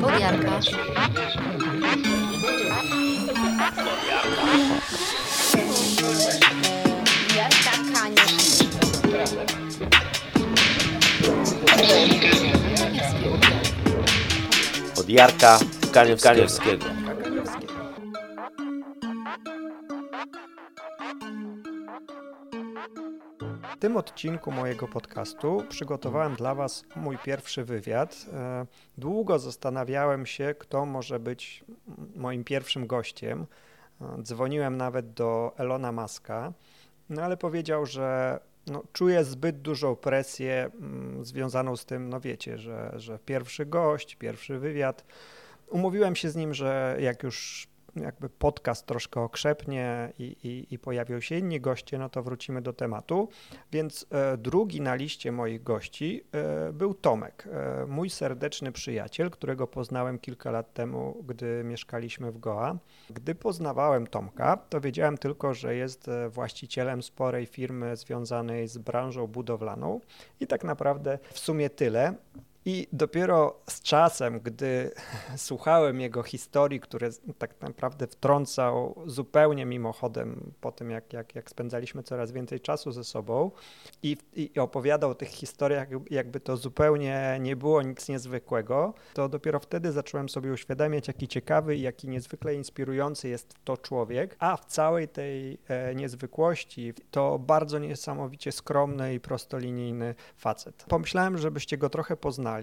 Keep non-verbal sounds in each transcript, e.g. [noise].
Podjarka. Jarka Kaniusz. Od Jarka Kaniewskiego. Tym odcinku mojego podcastu przygotowałem dla Was mój pierwszy wywiad. E, Długo zastanawiałem się, kto może być moim pierwszym gościem. E, Dzwoniłem nawet do Elona Muska, no ale powiedział, że no, czuje zbyt dużą presję mm, związaną z tym, no wiecie, że, że pierwszy gość, pierwszy wywiad. Umówiłem się z nim, że jak już jakby podcast troszkę okrzepnie i, i, i pojawią się inni goście, no to wrócimy do tematu. Więc e, drugi na liście moich gości e, był Tomek, e, mój serdeczny przyjaciel, którego poznałem kilka lat temu, gdy mieszkaliśmy w Goa. Gdy poznawałem Tomka, to wiedziałem tylko, że jest właścicielem sporej firmy związanej z branżą budowlaną i tak naprawdę w sumie tyle. I dopiero z czasem, gdy [laughs] słuchałem jego historii, które tak naprawdę wtrącał zupełnie mimochodem po tym, jak, jak, jak spędzaliśmy coraz więcej czasu ze sobą i, i opowiadał o tych historiach, jakby to zupełnie nie było nic niezwykłego, to dopiero wtedy zacząłem sobie uświadamiać, jaki ciekawy i jaki niezwykle inspirujący jest to człowiek, a w całej tej e, niezwykłości to bardzo niesamowicie skromny i prostolinijny facet. Pomyślałem, żebyście go trochę poznali,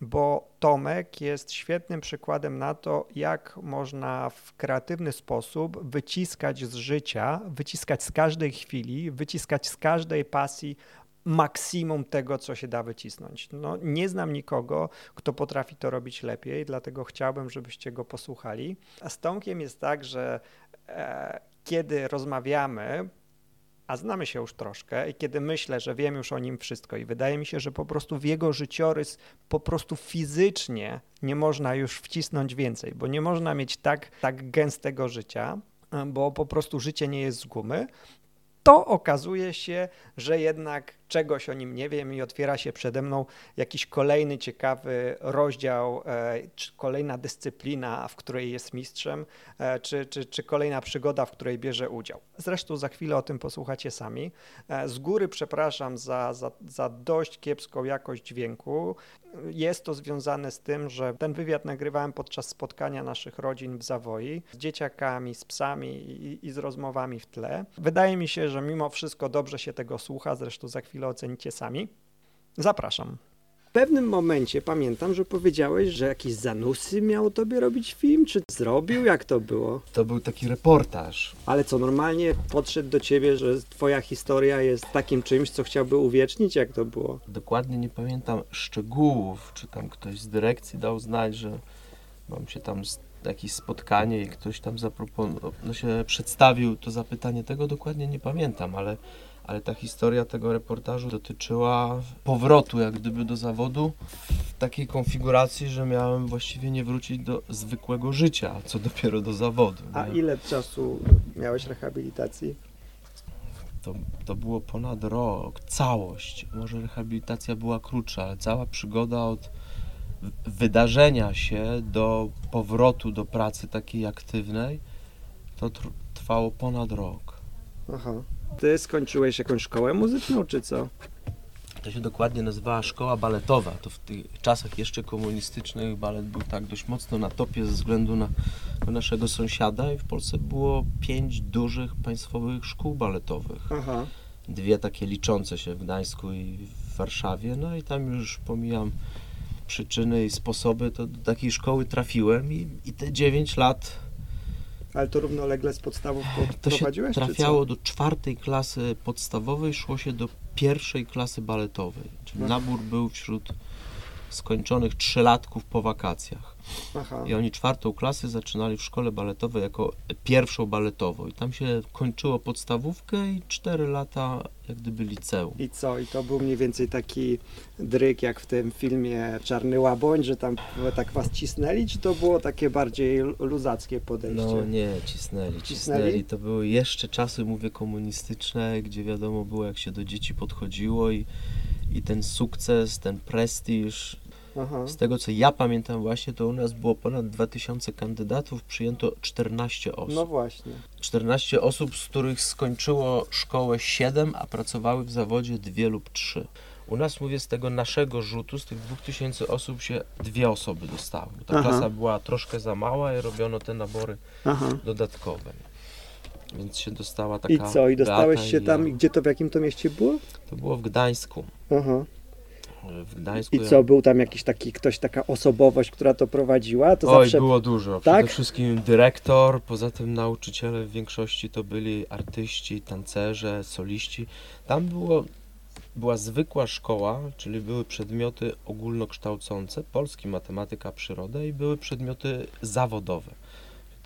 bo Tomek jest świetnym przykładem na to, jak można w kreatywny sposób wyciskać z życia, wyciskać z każdej chwili, wyciskać z każdej pasji maksimum tego, co się da wycisnąć. No, nie znam nikogo, kto potrafi to robić lepiej, dlatego chciałbym, żebyście go posłuchali. A z Tomkiem jest tak, że e, kiedy rozmawiamy, a znamy się już troszkę i kiedy myślę, że wiem już o nim wszystko i wydaje mi się, że po prostu w jego życiorys po prostu fizycznie nie można już wcisnąć więcej, bo nie można mieć tak, tak gęstego życia, bo po prostu życie nie jest z gumy, to okazuje się, że jednak czegoś o nim nie wiem i otwiera się przede mną jakiś kolejny ciekawy rozdział, e, czy kolejna dyscyplina, w której jest mistrzem, e, czy, czy, czy kolejna przygoda, w której bierze udział. Zresztą za chwilę o tym posłuchacie sami. E, Z góry przepraszam za, za, za dość kiepską jakość dźwięku. Jest to związane z tym, że ten wywiad nagrywałem podczas spotkania naszych rodzin w Zawoi z dzieciakami, z psami i, i z rozmowami w tle. Wydaje mi się, że mimo wszystko dobrze się tego słucha, zresztą za chwilę ocenicie sami. Zapraszam. W pewnym momencie pamiętam, że powiedziałeś, że jakieś zanusy miał tobie robić film, czy zrobił, jak to było? To był taki reportaż. Ale co, normalnie podszedł do ciebie, że twoja historia jest takim czymś, co chciałby uwiecznić, jak to było? Dokładnie nie pamiętam szczegółów, czy tam ktoś z dyrekcji dał znać, że mam się tam jakieś spotkanie i ktoś tam zaproponował, no się przedstawił to zapytanie, tego dokładnie nie pamiętam, ale, ale ta historia tego reportażu dotyczyła powrotu jak gdyby do zawodu w takiej konfiguracji, że miałem właściwie nie wrócić do zwykłego życia, co dopiero do zawodu. A nie? ile czasu miałeś rehabilitacji? To, to było ponad rok, całość. Może rehabilitacja była krótsza, ale cała przygoda od wydarzenia się do powrotu do pracy takiej aktywnej to tr- trwało ponad rok. Aha. Ty skończyłeś jakąś szkołę muzyczną, czy co? To się dokładnie nazywała szkoła baletowa. To w tych czasach jeszcze komunistycznych balet był tak dość mocno na topie ze względu na, na naszego sąsiada i w Polsce było pięć dużych państwowych szkół baletowych. Aha. dwie takie liczące się w Gdańsku i w Warszawie, no i tam już pomijam przyczyny i sposoby, to do takiej szkoły trafiłem i, i te 9 lat Ale to równolegle z podstawów to prowadziłeś, trafiało do czwartej klasy podstawowej, szło się do pierwszej klasy baletowej. Czyli Aha. nabór był wśród skończonych trzylatków po wakacjach. Aha. I oni czwartą klasę zaczynali w szkole baletowej jako pierwszą baletową. I tam się kończyło podstawówkę i cztery lata jak gdyby liceum. I co? I to był mniej więcej taki dryk jak w tym filmie Czarny Łaboń, że tam tak was cisnęli, czy to było takie bardziej luzackie podejście? No nie, cisnęli, Cisnęli? cisnęli. To były jeszcze czasy, mówię, komunistyczne, gdzie wiadomo było, jak się do dzieci podchodziło i, i ten sukces, ten prestiż. Aha. Z tego, co ja pamiętam właśnie, to u nas było ponad 2000 kandydatów, przyjęto 14 osób. No właśnie. 14 osób, z których skończyło szkołę 7, a pracowały w zawodzie 2 lub 3. U nas, mówię, z tego naszego rzutu, z tych 2000 osób się dwie osoby dostały. Ta Aha. klasa była troszkę za mała i robiono te nabory Aha. dodatkowe. Więc się dostała taka. I co? I dostałeś się i tam, i gdzie to, w jakim to mieście było? To było w Gdańsku. Aha. W Gdańsku. I co, był tam jakiś taki ktoś, taka osobowość, która to prowadziła? To Oj, zawsze... było dużo. Tak? Przede wszystkim dyrektor, poza tym nauczyciele w większości to byli artyści, tancerze, soliści. Tam było, była zwykła szkoła, czyli były przedmioty ogólnokształcące, polski, matematyka, przyroda i były przedmioty zawodowe.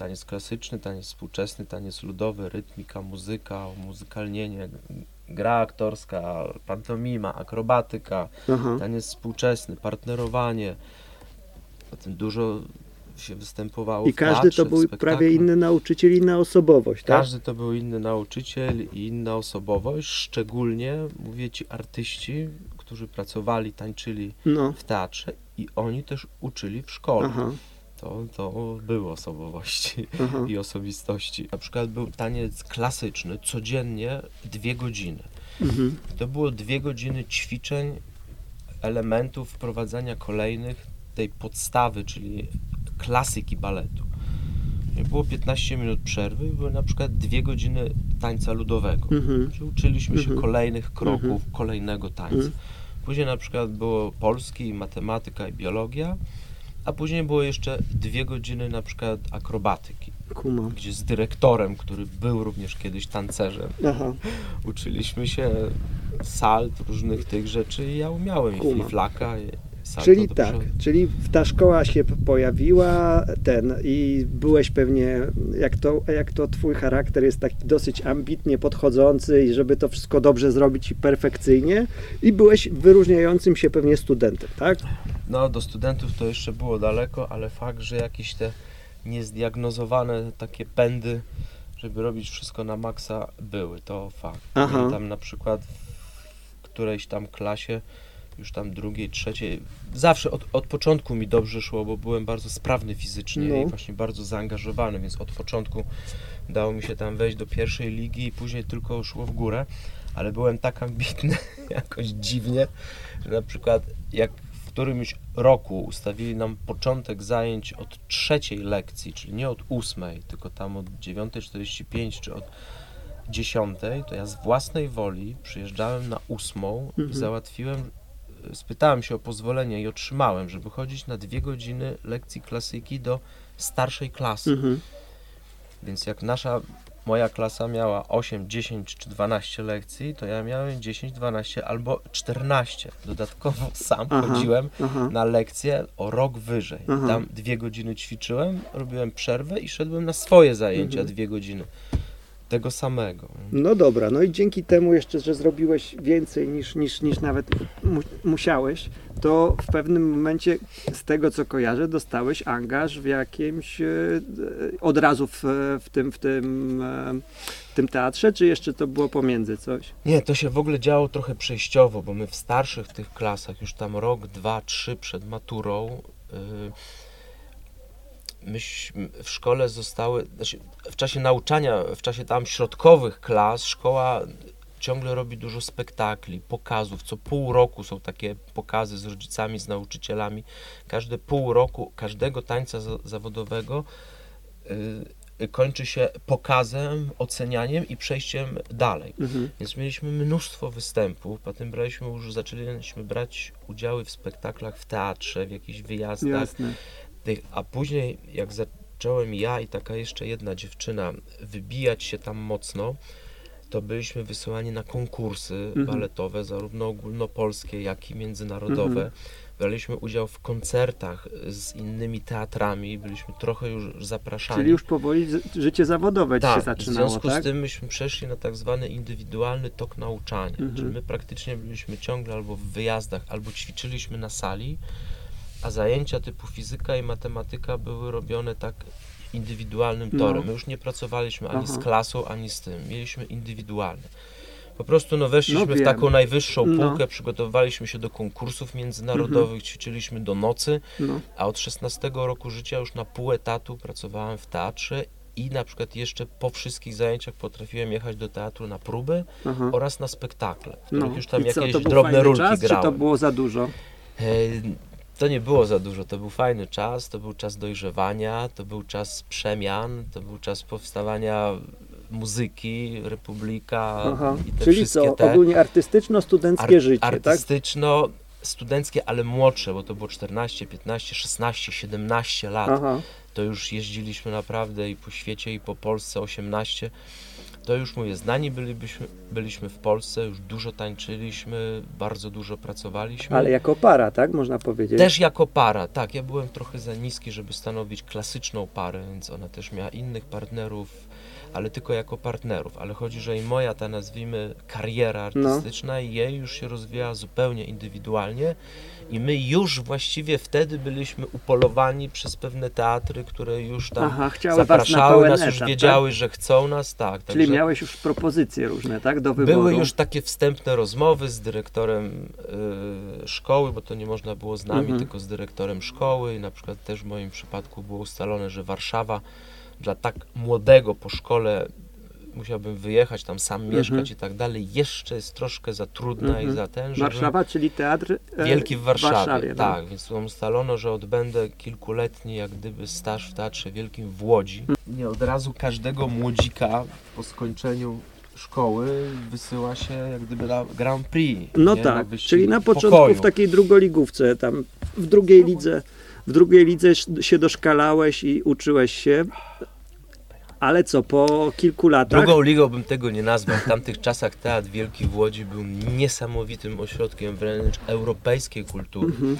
Taniec klasyczny, taniec współczesny, taniec ludowy, rytmika, muzyka, muzykalnienie, gra aktorska, pantomima, akrobatyka, Aha. taniec współczesny, partnerowanie. Potem dużo się występowało I każdy teatrze, to był prawie inny nauczyciel, inna osobowość, tak? Każdy to był inny nauczyciel i inna osobowość, szczególnie, mówię ci, artyści, którzy pracowali, tańczyli No. w teatrze i oni też uczyli w szkole. Aha. To, to były osobowości Aha. [laughs] i osobistości. Na przykład był taniec klasyczny, codziennie dwie godziny. Mhm. To było dwie godziny ćwiczeń, elementów wprowadzania kolejnych tej podstawy, czyli klasyki baletu. Było 15 minut przerwy, były na przykład dwie godziny tańca ludowego. Mhm. Czyli uczyliśmy się Mhm. kolejnych kroków, Mhm. kolejnego tańca. Mhm. Później na przykład było polski, matematyka i biologia, a później było jeszcze dwie godziny na przykład akrobatyki, Kumam. gdzie z dyrektorem, który był również kiedyś tancerzem, Aha. uczyliśmy się salt, różnych tych rzeczy i ja umiałem i Kumam. fiflaka, i salto Czyli tak, przodu. czyli ta szkoła się pojawiła, ten i byłeś pewnie, jak to, jak to twój charakter jest taki dosyć ambitnie podchodzący i żeby to wszystko dobrze zrobić i perfekcyjnie i byłeś wyróżniającym się pewnie studentem, tak? No, do studentów to jeszcze było daleko, ale fakt, że jakieś te niezdiagnozowane takie pędy, żeby robić wszystko na maksa, były, to fakt. Aha. Pamiętam na przykład w którejś tam klasie, już tam drugiej, trzeciej, zawsze od, od początku mi dobrze szło, bo byłem bardzo sprawny fizycznie No. i właśnie bardzo zaangażowany, więc od początku dało mi się tam wejść do pierwszej ligi i później tylko szło w górę, ale byłem tak ambitny [laughs] jakoś dziwnie, że na przykład jak w którymś roku ustawili nam początek zajęć od trzeciej lekcji, czyli nie od ósmej, tylko tam od 9.45 czy od 10, to ja z własnej woli przyjeżdżałem na ósmą Mhm. i załatwiłem, spytałem się o pozwolenie i otrzymałem, żeby chodzić na dwie godziny lekcji klasyki do starszej klasy. Mhm. Więc jak nasza, moja klasa miała 8, 10 czy 12 lekcji, to ja miałem 10, 12 albo 14. Dodatkowo [laughs] sam Aha. chodziłem Aha. na lekcję o rok wyżej. Aha. Tam dwie godziny ćwiczyłem, robiłem przerwę i szedłem na swoje zajęcia Mhm. dwie godziny. Tego samego. No dobra, no i dzięki temu jeszcze, że zrobiłeś więcej niż, niż, niż nawet mu, musiałeś, to w pewnym momencie, z tego co kojarzę, dostałeś angaż w jakimś, e, od razu w, w, tym, w, tym, e, w tym teatrze, czy jeszcze to było pomiędzy coś? Nie, to się w ogóle działo trochę przejściowo, bo my w starszych tych klasach, już tam rok, dwa, trzy przed maturą, yy, myśmy w szkole zostały, znaczy w czasie nauczania, w czasie tam środkowych klas, szkoła ciągle robi dużo spektakli, pokazów. Co pół roku są takie pokazy z rodzicami, z nauczycielami. Każde pół roku każdego tańca za- zawodowego yy, kończy się pokazem, ocenianiem i przejściem dalej. Mhm. Więc mieliśmy mnóstwo występów, potem braliśmy już, zaczęliśmy brać udziały w spektaklach w teatrze, w jakichś wyjazdach, Jasne. A później jak zacząłem ja i taka jeszcze jedna dziewczyna wybijać się tam mocno, to byliśmy wysyłani na konkursy Mhm. baletowe, zarówno ogólnopolskie, jak i międzynarodowe. Mhm. Braliśmy udział w koncertach z innymi teatrami, byliśmy trochę już zapraszani. Czyli już powoli życie zawodowe ci się tak, w zaczynało, związku tak? z tym myśmy przeszli na tak zwany indywidualny tok nauczania. Mhm. Czyli my praktycznie byliśmy ciągle albo w wyjazdach, albo ćwiczyliśmy na sali, a zajęcia typu fizyka i matematyka były robione tak indywidualnym No. torem. My już nie pracowaliśmy ani Aha. z klasą, ani z tym. Mieliśmy indywidualne. Po prostu no, weszliśmy No w taką najwyższą No. półkę, przygotowywaliśmy się do konkursów międzynarodowych, ćwiczyliśmy do nocy, No. a od 16 roku życia już na pół etatu pracowałem w teatrze i na przykład jeszcze po wszystkich zajęciach potrafiłem jechać do teatru na próby Aha. oraz na spektakle, w których No. już tam I co, jakieś to był drobne rulki czas, grałem. Czy to było za dużo? E, To nie było za dużo, to był fajny czas, to był czas dojrzewania, to był czas przemian, to był czas powstawania muzyki, Republika Aha. i te Czyli wszystkie co, te ogólnie artystyczno-studenckie ar- życie, tak? artystyczno studenckie, ale młodsze, bo to było 14, 15, 16, 17 lat. Aha. To już jeździliśmy naprawdę i po świecie, i po Polsce 18. To już mówię, znani bylibyśmy, byliśmy w Polsce, już dużo tańczyliśmy, bardzo dużo pracowaliśmy. Ale jako para, tak? Można powiedzieć. Też jako para, tak. Ja byłem trochę za niski, żeby stanowić klasyczną parę, więc ona też miała innych partnerów, ale tylko jako partnerów. Ale chodzi, że i moja ta nazwijmy kariera No. artystyczna i jej już się rozwijała zupełnie indywidualnie. I my już właściwie wtedy byliśmy upolowani przez pewne teatry, które już tam Aha, na zapraszały pełen nas, już tak? wiedziały, że chcą nas, tak. Czyli miałeś już propozycje różne, tak? Do wyboru. były już takie wstępne rozmowy z dyrektorem y, szkoły, bo to nie można było z nami, Mhm. tylko z dyrektorem szkoły. I na przykład też w moim przypadku było ustalone, że Warszawa dla tak młodego po szkole musiałbym wyjechać, tam sam Mhm. mieszkać i tak dalej, jeszcze jest troszkę za trudna Mhm. i za ten, żeby... Warszawa, czyli teatr e, Wielki w Warszawie, no. tak, więc tam ustalono, że odbędę kilkuletni jak gdyby staż w Teatrze Wielkim w Łodzi. Nie od razu każdego młodzika po skończeniu szkoły wysyła się jak gdyby na Grand Prix. No nie? tak, czyli na początku pokoju. w takiej drugoligówce, tam w drugiej lidze, w drugiej lidze się doszkalałeś i uczyłeś się. Ale co, po kilku latach? Drugą ligą bym tego nie nazwał. W tamtych czasach Teatr Wielki w Łodzi był niesamowitym ośrodkiem wręcz europejskiej kultury Mhm.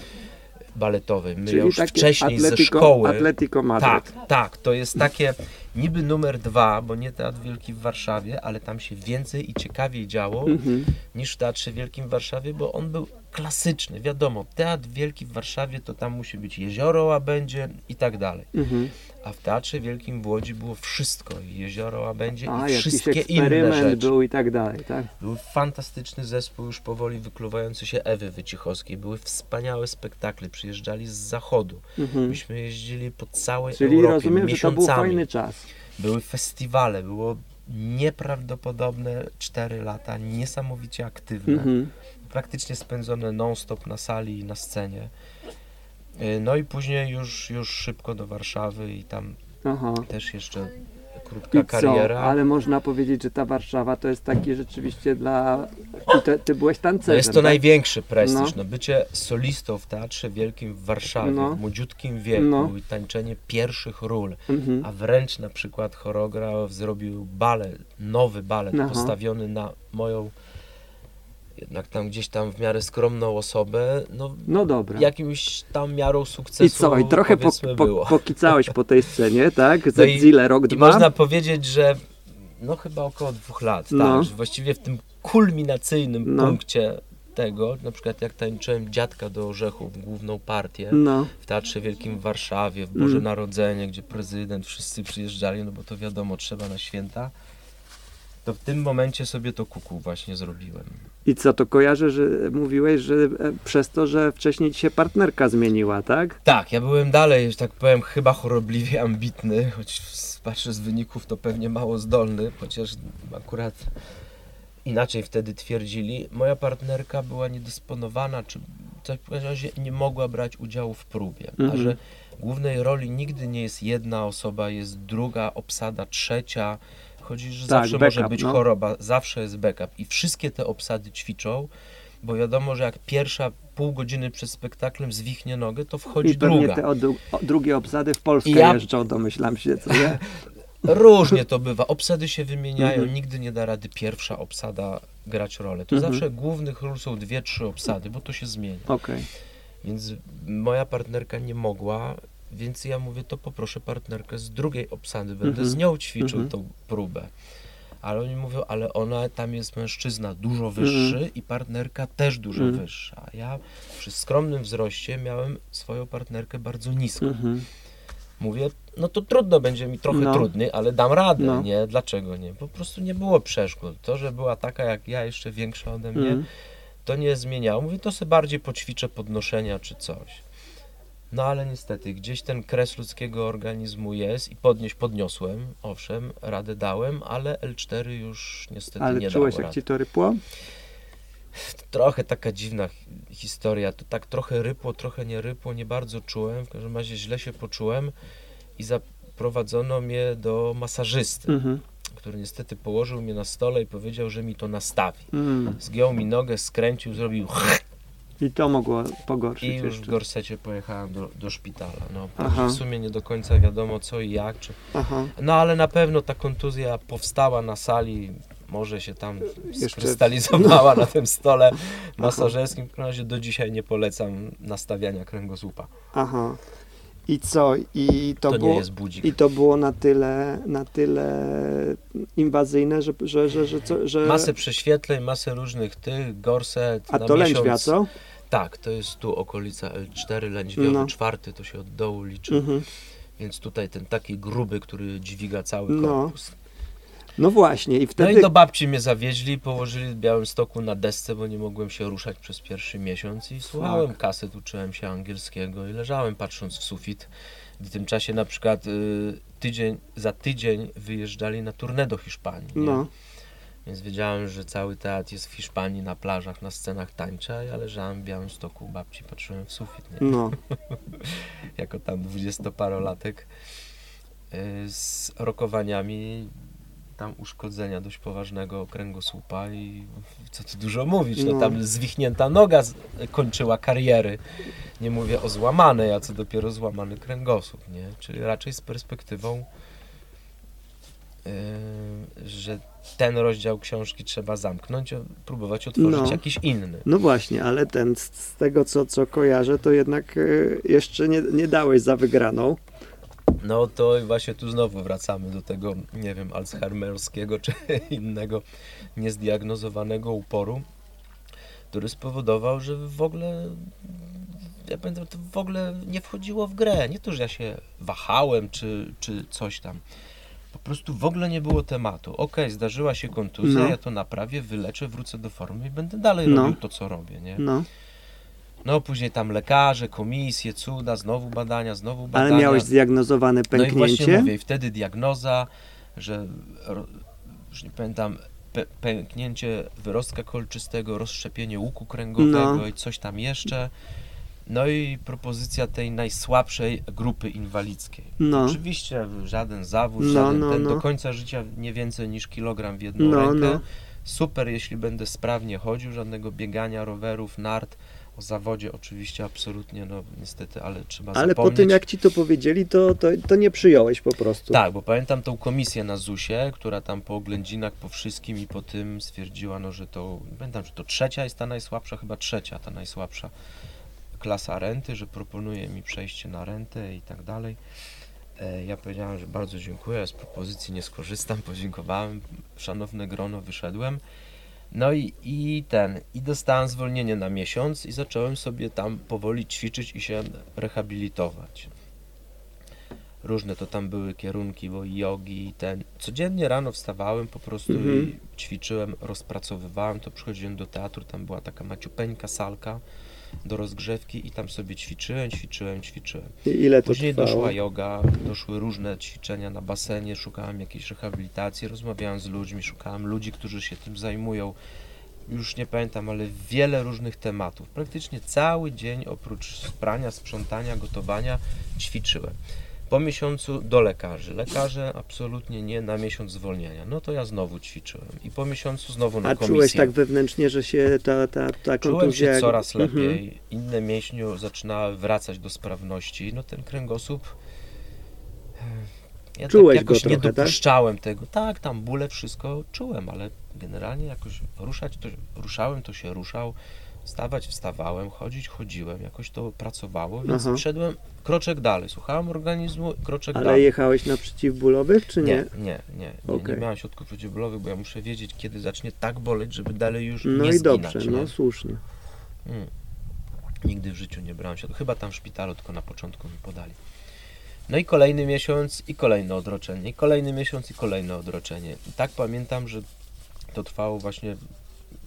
baletowej. My Czyli już wcześniej ze Atletico, szkoły... Atletico Madryt. Tak, tak, to jest takie niby numer dwa, bo nie Teatr Wielki w Warszawie, ale tam się więcej i ciekawiej działo Mhm. niż w Teatrze Wielkim w Warszawie, bo on był klasyczny, wiadomo, Teatr Wielki w Warszawie to tam musi być jezioro łabędzie i tak dalej. Mhm. A w Teatrze Wielkim w Łodzi było wszystko, i jezioro łabędzie A, i wszystkie inne rzeczy. był i tak dalej, tak? Był fantastyczny zespół, już powoli wykluwający się Ewy Wycichowskiej. Były wspaniałe spektakle, przyjeżdżali z zachodu. Mhm. Myśmy jeździli po całej Czyli Europie rozumiem, że to był miesiącami. fajny czas. Były festiwale, było nieprawdopodobne 4 lata, niesamowicie aktywne, Mhm. Praktycznie spędzone non-stop na sali i na scenie. Y, No i później już, już szybko do Warszawy i tam Aha. też jeszcze krótka I co? kariera. Ale można powiedzieć, że ta Warszawa to jest taki rzeczywiście dla... Te, ty byłeś tancerzem, To jest to tak? największy prestiż. No. No. bycie solistą w Teatrze Wielkim w Warszawie, No. w młodziutkim wieku No. i tańczenie pierwszych ról, Mhm. a wręcz na przykład choreograf zrobił balet, nowy balet Aha. postawiony na moją jednak tam gdzieś tam w miarę skromną osobę, no No dobra. jakimś tam miarą sukcesu I co? I trochę po, po, pokicałeś po tej scenie, tak? No i- Zile rok I dwa. można powiedzieć, że no chyba około dwóch lat, No. tak, że właściwie w tym kulminacyjnym No. punkcie tego, na przykład jak tańczyłem Dziadka do Orzechów, główną partię No. w Teatrze Wielkim w Warszawie, w Boże Mm. Narodzenie, gdzie prezydent, wszyscy przyjeżdżali, no bo to wiadomo, trzeba na święta, to w tym momencie sobie to kuku właśnie zrobiłem. I co, to kojarzę, że mówiłeś, że e, przez to, że wcześniej ci się partnerka zmieniła, tak? Tak, ja byłem dalej, że tak powiem, chyba chorobliwie ambitny, choć patrzę z wyników to pewnie mało zdolny, chociaż akurat inaczej wtedy twierdzili. Moja partnerka była niedysponowana, czy w takim razie nie mogła brać udziału w próbie, a Mhm. że głównej roli nigdy nie jest jedna osoba, jest druga obsada, trzecia. Chodzi, że Tak, zawsze może backup, być no. choroba, zawsze jest backup i wszystkie te obsady ćwiczą, bo wiadomo, że jak pierwsza pół godziny przed spektaklem zwichnie nogę, to wchodzi I druga. te od, o, drugie obsady w Polskę I ja- jeżdżą, domyślam się, co nie? [laughs] Różnie to bywa. Obsady się wymieniają, Mhm. nigdy nie da rady pierwsza obsada grać rolę. To Mhm. zawsze głównych ról są dwie, trzy obsady, bo to się zmienia. Okej. Więc moja partnerka nie mogła, więc ja mówię, to poproszę partnerkę z drugiej obsady, będę Mhm. z nią ćwiczył Mhm. tą próbę. Ale oni mówią, ale ona, tam jest mężczyzna dużo wyższy Mhm. i partnerka też dużo Mhm. wyższa. Ja przy skromnym wzroście miałem swoją partnerkę bardzo niską. Mhm. Mówię, no to trudno, będzie mi trochę No. trudniej, ale dam radę, No. nie? Dlaczego nie? Po prostu nie było przeszkód. To, że była taka jak ja, jeszcze większa ode mnie, to nie zmieniało. Mówię, to sobie bardziej poćwiczę podnoszenia czy coś. No ale niestety, gdzieś ten kres ludzkiego organizmu jest i podnieść podniosłem, owszem, radę dałem, ale L4 już niestety Ale nie czułeś, dało jak rady. ci to rypło? Trochę taka dziwna hi- historia, to tak trochę rypło, trochę nie rypło, nie bardzo czułem, w każdym razie źle się poczułem i zaprowadzono mnie do masażysty, Mhm. który niestety położył mnie na stole i powiedział, że mi to nastawi. Mm. Zgiął mi nogę, skręcił, zrobił I to mogło pogorszyć I już w jeszcze. gorsecie pojechałem do, do szpitala. No, Aha. w sumie nie do końca wiadomo co i jak. Czy... Aha. No ale na pewno ta kontuzja powstała na sali, może się tam Jeszcze- skrystalizowała na tym stole [laughs] masażerskim. W każdym razie do dzisiaj nie polecam nastawiania kręgosłupa. Aha. I co? I to, To, było, nie jest budzik. I to było na tyle, na tyle inwazyjne, że, że, że, że, że... Masę prześwietleń, masę różnych tych, gorset A na to miesiąc. lędźwia, co? Tak, to jest tu okolica L4, lędźwiowy No. czwarty, to się od dołu liczy. Mhm. Więc tutaj ten taki gruby, który dźwiga cały No. korpus. No właśnie, i No wtedy... i do babci mnie zawieźli, położyli w Białym Stoku na desce, bo nie mogłem się ruszać przez pierwszy miesiąc i słuchałem kaset, uczyłem się angielskiego i leżałem patrząc w sufit. W tym czasie na przykład y, tydzień, za tydzień wyjeżdżali na turnę do Hiszpanii. Nie? Więc wiedziałem, że cały teatr jest w Hiszpanii, na plażach, na scenach tańcza, a ja leżałem w Białym Stoku u babci, patrzyłem w sufit, nie? no. [laughs] jako tam dwudziestoparolatek y, z rokowaniami tam uszkodzenia dość poważnego kręgosłupa i co tu dużo mówić, no, No. tam zwichnięta noga kończyła kariery. Nie mówię o złamanej, a co dopiero złamany kręgosłup, nie? Czyli raczej z perspektywą, że ten rozdział książki trzeba zamknąć, próbować otworzyć No. jakiś inny. No właśnie, ale ten, z, tego co, co kojarzę, to jednak e, jeszcze nie, nie dałeś za wygraną. No to właśnie tu znowu wracamy do tego, nie wiem, alzheimerskiego czy [laughs] innego niezdiagnozowanego uporu, który spowodował, że w ogóle, ja pamiętam, to w ogóle nie wchodziło w grę. Nie to, że ja się wahałem czy, czy coś tam. Po prostu w ogóle nie było tematu. Okej, zdarzyła się kontuzja, No. ja to naprawię, wyleczę, wrócę do formy i będę dalej No. robił to, co robię, nie? No, No później tam lekarze, komisje, cuda, znowu badania, znowu badania. ale miałeś zdiagnozowane No i właśnie pęknięcie. mówię, i wtedy diagnoza, że już nie pamiętam, pęknięcie wyrostka kolczystego, rozszczepienie łuku kręgowego No. i coś tam jeszcze. No i propozycja tej najsłabszej grupy inwalidzkiej. No. Oczywiście żaden zawód, No, żaden no, ten, no. do końca życia nie więcej niż kilogram w jedną No, rękę. no. Super, jeśli będę sprawnie chodził, żadnego biegania, rowerów, nart. O zawodzie oczywiście absolutnie, no niestety, ale trzeba Ale po zapomnieć. tym, jak ci to powiedzieli, to, to, to nie przyjąłeś po prostu. Tak, bo pamiętam tą komisję na ZUS-ie, która tam po oględzinach, po wszystkim i po tym stwierdziła, no, że to, pamiętam, że to trzecia jest ta najsłabsza, chyba trzecia ta najsłabsza klasa renty, że proponuje mi przejście na rentę i tak dalej. E, Ja powiedziałem, że bardzo dziękuję, z propozycji nie skorzystam, [laughs] podziękowałem, szanowne grono, wyszedłem. No i, i ten, i dostałem zwolnienie na miesiąc i zacząłem sobie tam powoli ćwiczyć i się rehabilitować. Różne to tam były kierunki, bo i jogi, i ten. Codziennie rano wstawałem po prostu Mhm. i ćwiczyłem, rozpracowywałem to, przychodziłem do teatru, tam była taka maciupeńka salka do rozgrzewki i tam sobie ćwiczyłem, ćwiczyłem, ćwiczyłem. I ile to Później trwało? doszła yoga, doszły różne ćwiczenia na basenie, szukałem jakiejś rehabilitacji, rozmawiałem z ludźmi, szukałem ludzi, którzy się tym zajmują. Już nie pamiętam, ale wiele różnych tematów. Praktycznie cały dzień oprócz sprania, sprzątania, gotowania ćwiczyłem. Po miesiącu do lekarzy. Lekarze absolutnie nie na miesiąc zwolnienia. No to ja znowu ćwiczyłem. I po miesiącu znowu na A komisję. czułeś tak wewnętrznie, że się ta, ta, ta. Czułem się jak- coraz Mhm. lepiej. Inne mięśnie zaczynały wracać do sprawności. No ten kręgosłup. e, Ja Czułeś tak jakoś go nie trochę, tak? dopuszczałem tego. Tak, tam bóle, wszystko czułem, ale generalnie jakoś ruszać to ruszałem, to się ruszał. Wstawać, wstawałem, chodzić, chodziłem, jakoś to pracowało, więc Aha. szedłem kroczek dalej. Słuchałem organizmu, kroczek Ale dalej. jechałeś na przeciwbólowych, czy nie? Nie, nie, nie. Nie, nie Okej. miałem środków przeciwbólowych, bo ja muszę wiedzieć, kiedy zacznie tak boleć, żeby dalej już No nie i zginać. dobrze, nie? no słusznie. Mm. Nigdy w życiu nie brałem się. Chyba tam w szpitalu, tylko na początku mi podali. No i kolejny miesiąc, i kolejne odroczenie, i kolejny miesiąc, i kolejne odroczenie. I tak pamiętam, że to trwało właśnie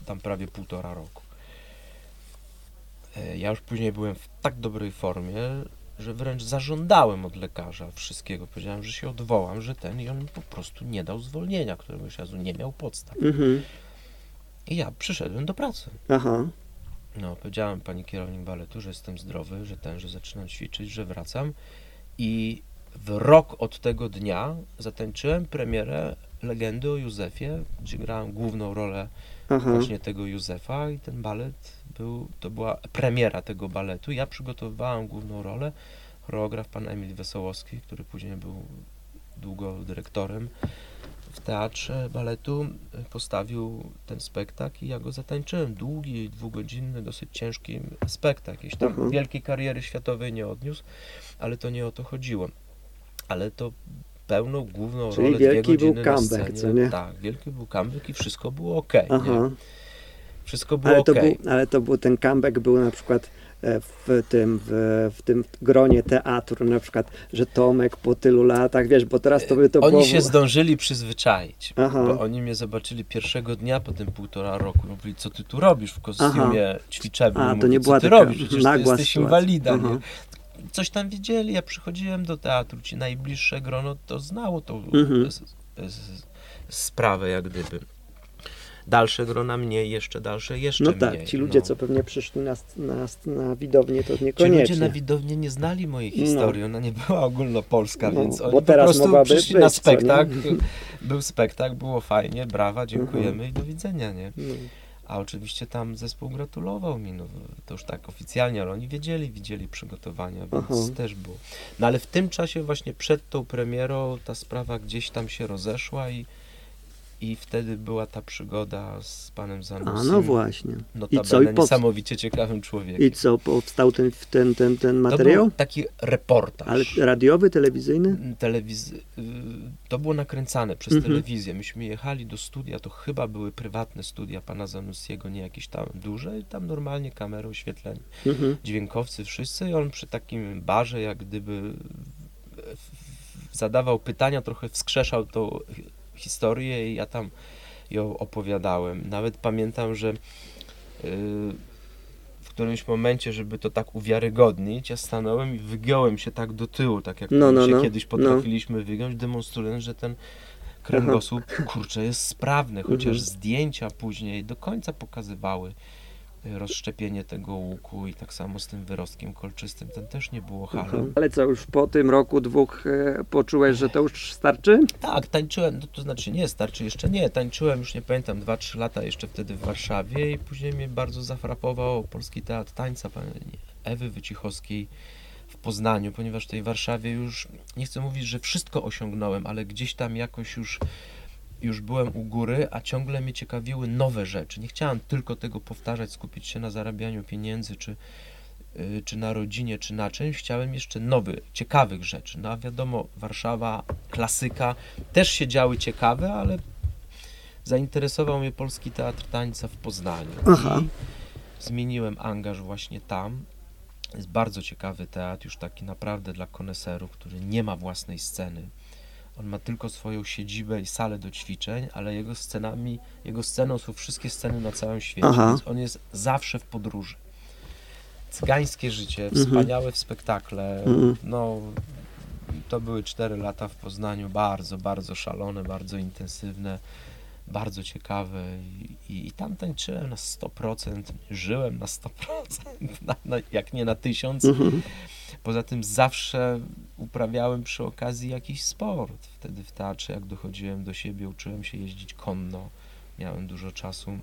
tam prawie półtora roku. E, Ja już później byłem w tak dobrej formie, że wręcz zażądałem od lekarza wszystkiego. Powiedziałem, że się odwołam, że ten i on mi po prostu nie dał zwolnienia, któregoś razu nie miał podstaw. Mhm. I ja przyszedłem do pracy. Aha. No, powiedziałem pani kierownik baletu, że jestem zdrowy, że ten, że zaczynam ćwiczyć, że wracam. I w rok od tego dnia zatańczyłem premierę Legendy o Józefie, gdzie grałem główną rolę Aha. właśnie tego Józefa i ten balet był, to była premiera tego baletu. Ja przygotowywałem główną rolę, choreograf pan Emil Wesołowski, który później był długo dyrektorem w teatrze baletu, postawił ten spektakl i ja go zatańczyłem. Długi, dwugodzinny, dosyć ciężki spektakl. Jakiejś tam Mhm. wielkiej kariery światowej nie odniósł, ale to nie o to chodziło. Ale to pełną główną Czyli rolę, wielki dwie był godziny na comeback, scenie. co nie? Tak, wielki był comeback i wszystko było ok. Aha. Wszystko było Ale to, był, ale to był ten comeback był na przykład e, w tym, w, w tym gronie teatru na przykład, że Tomek po tylu latach, wiesz, bo teraz to by to Oni było... się zdążyli przyzwyczaić, Aha. bo oni mnie zobaczyli pierwszego dnia po tym półtora roku. Mówili, co ty tu robisz w kostiumie ćwiczebnym? A, to Mówię, nie co była ty taka robisz? Przecież ty jesteś sytuacja. inwalida. Nie? Coś tam wiedzieli, ja przychodziłem do teatru, ci najbliższe grono to znało tą Mhm. sprawę jak gdyby. Dalsze grona mniej, jeszcze dalsze jeszcze No mniej. tak, ci ludzie, no. co pewnie przyszli na, na, na widownię, to Ci niekoniecznie. ludzie na widowni nie znali mojej historii, ona nie była ogólnopolska, No, więc bo oni po teraz prostu mogłaby przyszli być, na spektakl, [laughs] był spektakl, było fajnie, brawa, dziękujemy i do widzenia, nie? No. A oczywiście tam zespół gratulował mi, no, to już tak oficjalnie, ale oni wiedzieli, widzieli przygotowania, więc Aha. też było. No ale w tym czasie właśnie przed tą premierą ta sprawa gdzieś tam się rozeszła i, i wtedy była ta przygoda z panem A Zanusim. no właśnie. I co, i powst- niesamowicie ciekawym człowiekiem. I co, powstał ten, ten, ten, ten To materiał? był taki reportaż. Ale radiowy, telewizyjny? Telewiz... y, To było nakręcane przez Mhm. telewizję. Myśmy jechali do studia, to chyba były prywatne studia pana Zanussiego, nie jakieś tam duże, i tam normalnie kamery, oświetlenie, Mhm. dźwiękowcy wszyscy i on przy takim barze jak gdyby zadawał pytania, trochę wskrzeszał hi- historię i ja tam ją opowiadałem. Nawet pamiętam, że yy, w którymś momencie, żeby to tak uwiarygodnić, ja stanąłem i wygiąłem się tak do tyłu, tak jak No, no, się no, kiedyś potrafiliśmy wygiąć, demonstrując, że ten kręgosłup, kurczę, jest sprawny, chociaż Mhm. zdjęcia później do końca pokazywały y, rozszczepienie tego łuku i tak samo z tym wyrostkiem kolczystym, ten też nie było halo. Mhm. Ale co, już po tym roku, dwóch e, poczułeś, że to już starczy? Tak, tańczyłem, to, to znaczy nie, starczy jeszcze nie, tańczyłem już nie pamiętam, 2-3 lata jeszcze wtedy w Warszawie i później mnie bardzo zafrapował Polski Teatr Tańca pani Ewy Wycichowskiej w Poznaniu, ponieważ w tej Warszawie już, nie chcę mówić, że wszystko osiągnąłem, ale gdzieś tam jakoś już, już byłem u góry, a ciągle mnie ciekawiły nowe rzeczy. Nie chciałem tylko tego powtarzać, skupić się na zarabianiu pieniędzy, czy, y, czy na rodzinie, czy na czymś. Chciałem jeszcze nowych, ciekawych rzeczy. No a wiadomo, Warszawa, klasyka, też się działy ciekawe, ale zainteresował mnie Polski Teatr Tańca w Poznaniu. Aha. Zmieniłem angaż właśnie tam. Jest bardzo ciekawy teatr, już taki naprawdę dla koneserów, który nie ma własnej sceny. On ma tylko swoją siedzibę i salę do ćwiczeń, ale jego scenami, jego sceną są wszystkie sceny na całym świecie, Aha. więc on jest zawsze w podróży. Cygańskie życie, Mhm. wspaniałe w spektakle, Mhm. no to były cztery lata w Poznaniu, bardzo, bardzo szalone, bardzo intensywne, bardzo ciekawe i, i, i tam tańczyłem na 100%, żyłem na 100%, [laughs] na, na, jak nie na 1000. Mhm. Poza tym zawsze uprawiałem przy okazji jakiś sport. Wtedy w teatrze, jak dochodziłem do siebie, uczyłem się jeździć konno. Miałem dużo czasu y,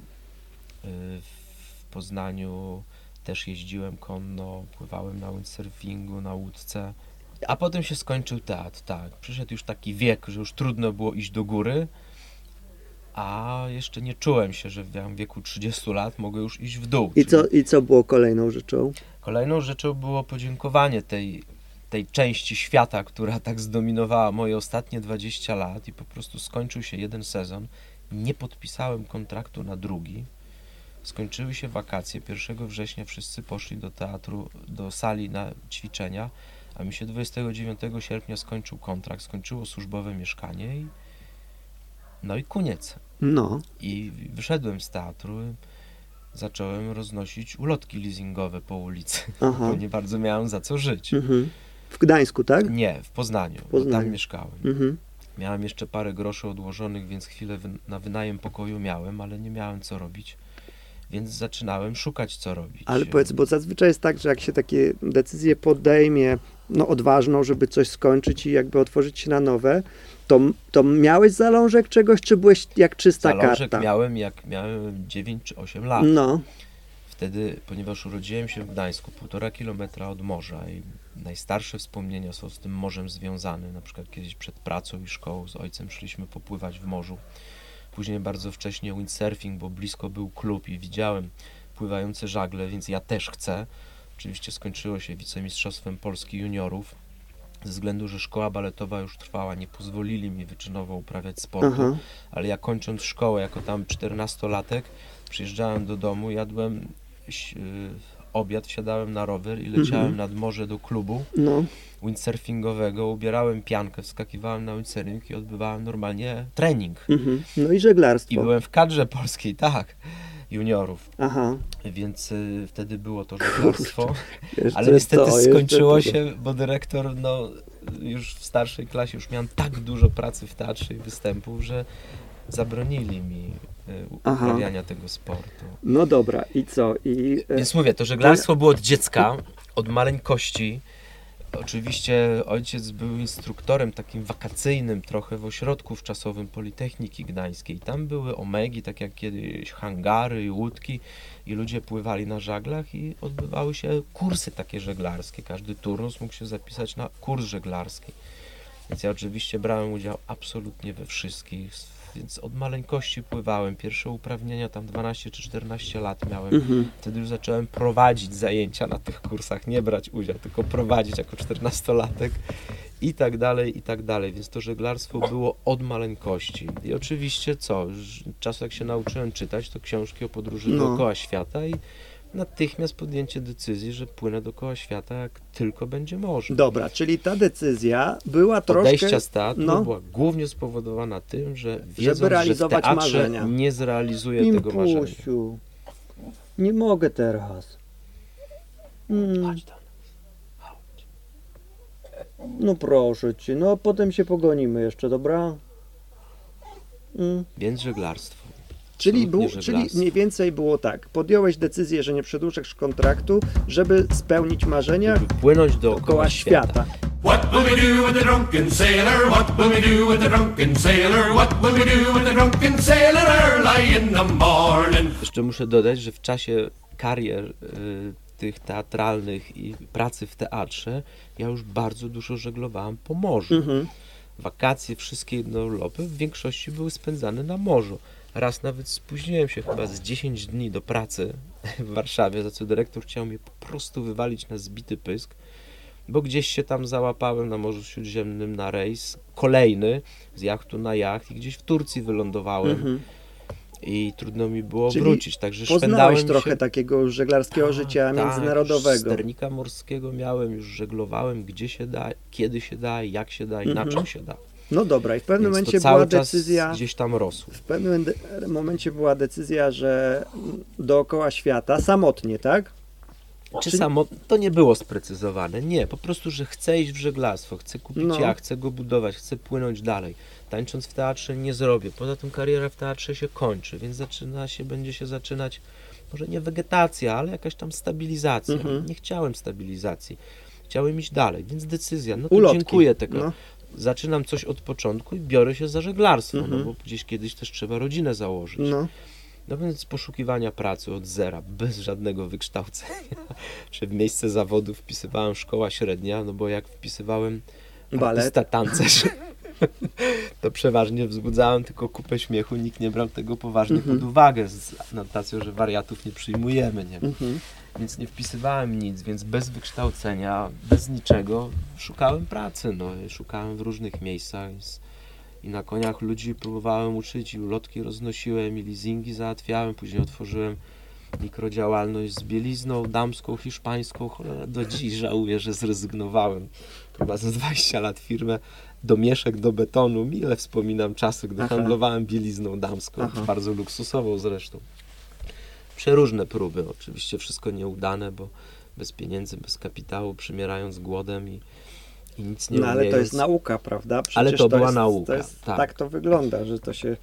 w Poznaniu. Też jeździłem konno, pływałem na windsurfingu, na łódce. A potem się skończył teatr, tak. Przyszedł już taki wiek, że już trudno było iść do góry, a jeszcze nie czułem się, że w wieku 30 lat mogę już iść w dół. I co, I co było kolejną rzeczą? Kolejną rzeczą było podziękowanie tej, tej części świata, która tak zdominowała moje ostatnie 20 lat i po prostu skończył się jeden sezon. Nie podpisałem kontraktu na drugi. Skończyły się wakacje. 1 września wszyscy poszli do teatru, do sali na ćwiczenia, a mi się 29 sierpnia skończył kontrakt, skończyło służbowe mieszkanie i no i koniec. No, I wyszedłem z teatru, zacząłem roznosić ulotki leasingowe po ulicy, [laughs] aha. bo nie bardzo miałem za co żyć. Mhm. W Gdańsku, tak? Nie, w Poznaniu, bo Poznaniu. tam mieszkałem. Mhm. Miałem jeszcze parę groszy odłożonych, więc chwilę na wynajem pokoju miałem, ale nie miałem co robić. Więc zaczynałem szukać co robić. Ale powiedz, bo zazwyczaj jest tak, że jak się takie decyzje podejmie, no odważną, żeby coś skończyć i jakby otworzyć się na nowe, to, to miałeś zalążek czegoś, czy byłeś jak czysta Zalążek karta? miałem jak miałem 9 czy 8 lat. No, Wtedy, ponieważ urodziłem się w Gdańsku, półtora kilometra od morza i najstarsze wspomnienia są z tym morzem związane. Na przykład kiedyś przed pracą i szkołą z ojcem szliśmy popływać w morzu. Później bardzo wcześnie windsurfing, bo blisko był klub i widziałem pływające żagle, więc ja też chcę. Oczywiście skończyło się wicemistrzostwem Polski juniorów. Ze względu, że szkoła baletowa już trwała, nie pozwolili mi wyczynowo uprawiać sportu aha. ale ja kończąc szkołę jako tam 14-latek, przyjeżdżałem do domu, jadłem y, obiad, wsiadałem na rower i leciałem Mhm. nad morze do klubu No, windsurfingowego, ubierałem piankę, wskakiwałem na windsurfing i odbywałem normalnie trening. mhm. no i I żeglarstwo. byłem w kadrze polskiej, tak, juniorów, Aha. więc y, wtedy było to żeglarstwo. [laughs] Ale niestety to, skończyło się, bo dyrektor, no już w starszej klasie już miałem tak dużo pracy w teatrze i występów, że zabronili mi y, Aha. uprawiania tego sportu. No dobra, i co? I, e, Więc mówię, to żeglarstwo było od dziecka, od maleńkości. Oczywiście ojciec był instruktorem takim wakacyjnym trochę w ośrodku wczasowym Politechniki Gdańskiej. Tam były omegi, tak jak kiedyś hangary i łódki i ludzie pływali na żaglach i odbywały się kursy takie żeglarskie. Każdy turnus mógł się zapisać na kurs żeglarski. Więc ja oczywiście brałem udział absolutnie we wszystkich, więc od maleńkości pływałem. Pierwsze uprawnienia tam 12 czy 14 lat miałem. mhm. Wtedy już zacząłem prowadzić zajęcia na tych kursach, nie brać udziału, tylko prowadzić jako 14-latek i tak dalej, i tak dalej. Więc to żeglarstwo było od maleńkości. I oczywiście co, już czasu jak się nauczyłem czytać, to książki o podróży No. dookoła świata i natychmiast podjęcie decyzji, że płynę dookoła świata jak tylko będzie można. Dobra, czyli ta decyzja była troszkę... Odejścia z teatru no. była głównie spowodowana tym, że wiedząc, realizować że marzenia. nie zrealizuję tego marzenia. Impusiu, nie mogę teraz. Mm, Chodź do nas. Chodź. no proszę cię, no potem się pogonimy jeszcze, dobra? Mm. Więc żeglarstwo. Czyli, był, czyli mniej więcej było tak, podjąłeś decyzję, że nie przedłużasz kontraktu, żeby spełnić marzenia żeby płynąć dookoła dookoła świata. świata. What will we do with the drunken sailor? What will we do with the drunken sailor? What will we do with the drunken sailor early in the morning? Jeszcze muszę dodać, że w czasie karier y, tych teatralnych i pracy w teatrze ja już bardzo dużo żeglowałem po morzu. Mhm. Wakacje, wszystkie jednourlopy w większości były spędzane na morzu. Raz nawet spóźniłem się chyba z 10 dni do pracy w Warszawie, za co dyrektor chciał mnie po prostu wywalić na zbity pysk, bo gdzieś się tam załapałem na Morzu Śródziemnym na rejs kolejny z jachtu na jacht i gdzieś w Turcji wylądowałem Mhm. i trudno mi było Czyli wrócić, także Poznałeś trochę się... takiego żeglarskiego życia Tak, międzynarodowego. Sternika morskiego miałem, już żeglowałem, gdzie się da, kiedy się da, jak się da i na Mhm. czym się da. No dobra, i w pewnym Więc momencie była decyzja... gdzieś tam rosło. W pewnym momencie była decyzja, że dookoła świata, samotnie, tak? Czy Czyli- samo, to nie było sprecyzowane, nie, po prostu, że chcę iść w żeglarstwo, chcę kupić No. jacht, chcę go budować, chcę płynąć dalej. Tańcząc w teatrze nie zrobię, poza tym kariera w teatrze się kończy, więc zaczyna się, będzie się zaczynać, może nie wegetacja, ale jakaś tam stabilizacja. Mhm. Nie chciałem stabilizacji, chciałem iść dalej, więc decyzja, no to Ulotki. dziękuję tego. No. Zaczynam coś od początku i biorę się za żeglarstwo, Mhm. no bo gdzieś kiedyś też trzeba rodzinę założyć. No. No więc poszukiwania pracy od zera, bez żadnego wykształcenia. [laughs] Czy w miejsce zawodu wpisywałem szkoła średnia, no bo jak wpisywałem artysta tancerz, [laughs] to przeważnie wzbudzałem tylko kupę śmiechu, nikt nie brał tego poważnie pod uwagę z notacją, że wariatów nie przyjmujemy, nie? Mhm. Więc nie wpisywałem nic, więc bez wykształcenia, bez niczego szukałem pracy, no szukałem w różnych miejscach i na koniach ludzi próbowałem uczyć i ulotki roznosiłem i leasingi załatwiałem, później otworzyłem mikrodziałalność z bielizną damską, hiszpańską, cholera, do dziś żałuję, że zrezygnowałem. Prowadząc 20 lat firmę do mieszek, do betonu, mile wspominam czasy, gdy Aha. handlowałem bielizną damską, Aha. bardzo luksusową zresztą. Przeróżne próby, oczywiście wszystko nieudane, bo bez pieniędzy, bez kapitału, przymierając głodem i, i nic nie No ale to umiejąc. jest nauka, prawda? Przecież Ale to była jest, nauka, To jest, tak. tak. to wygląda, że to się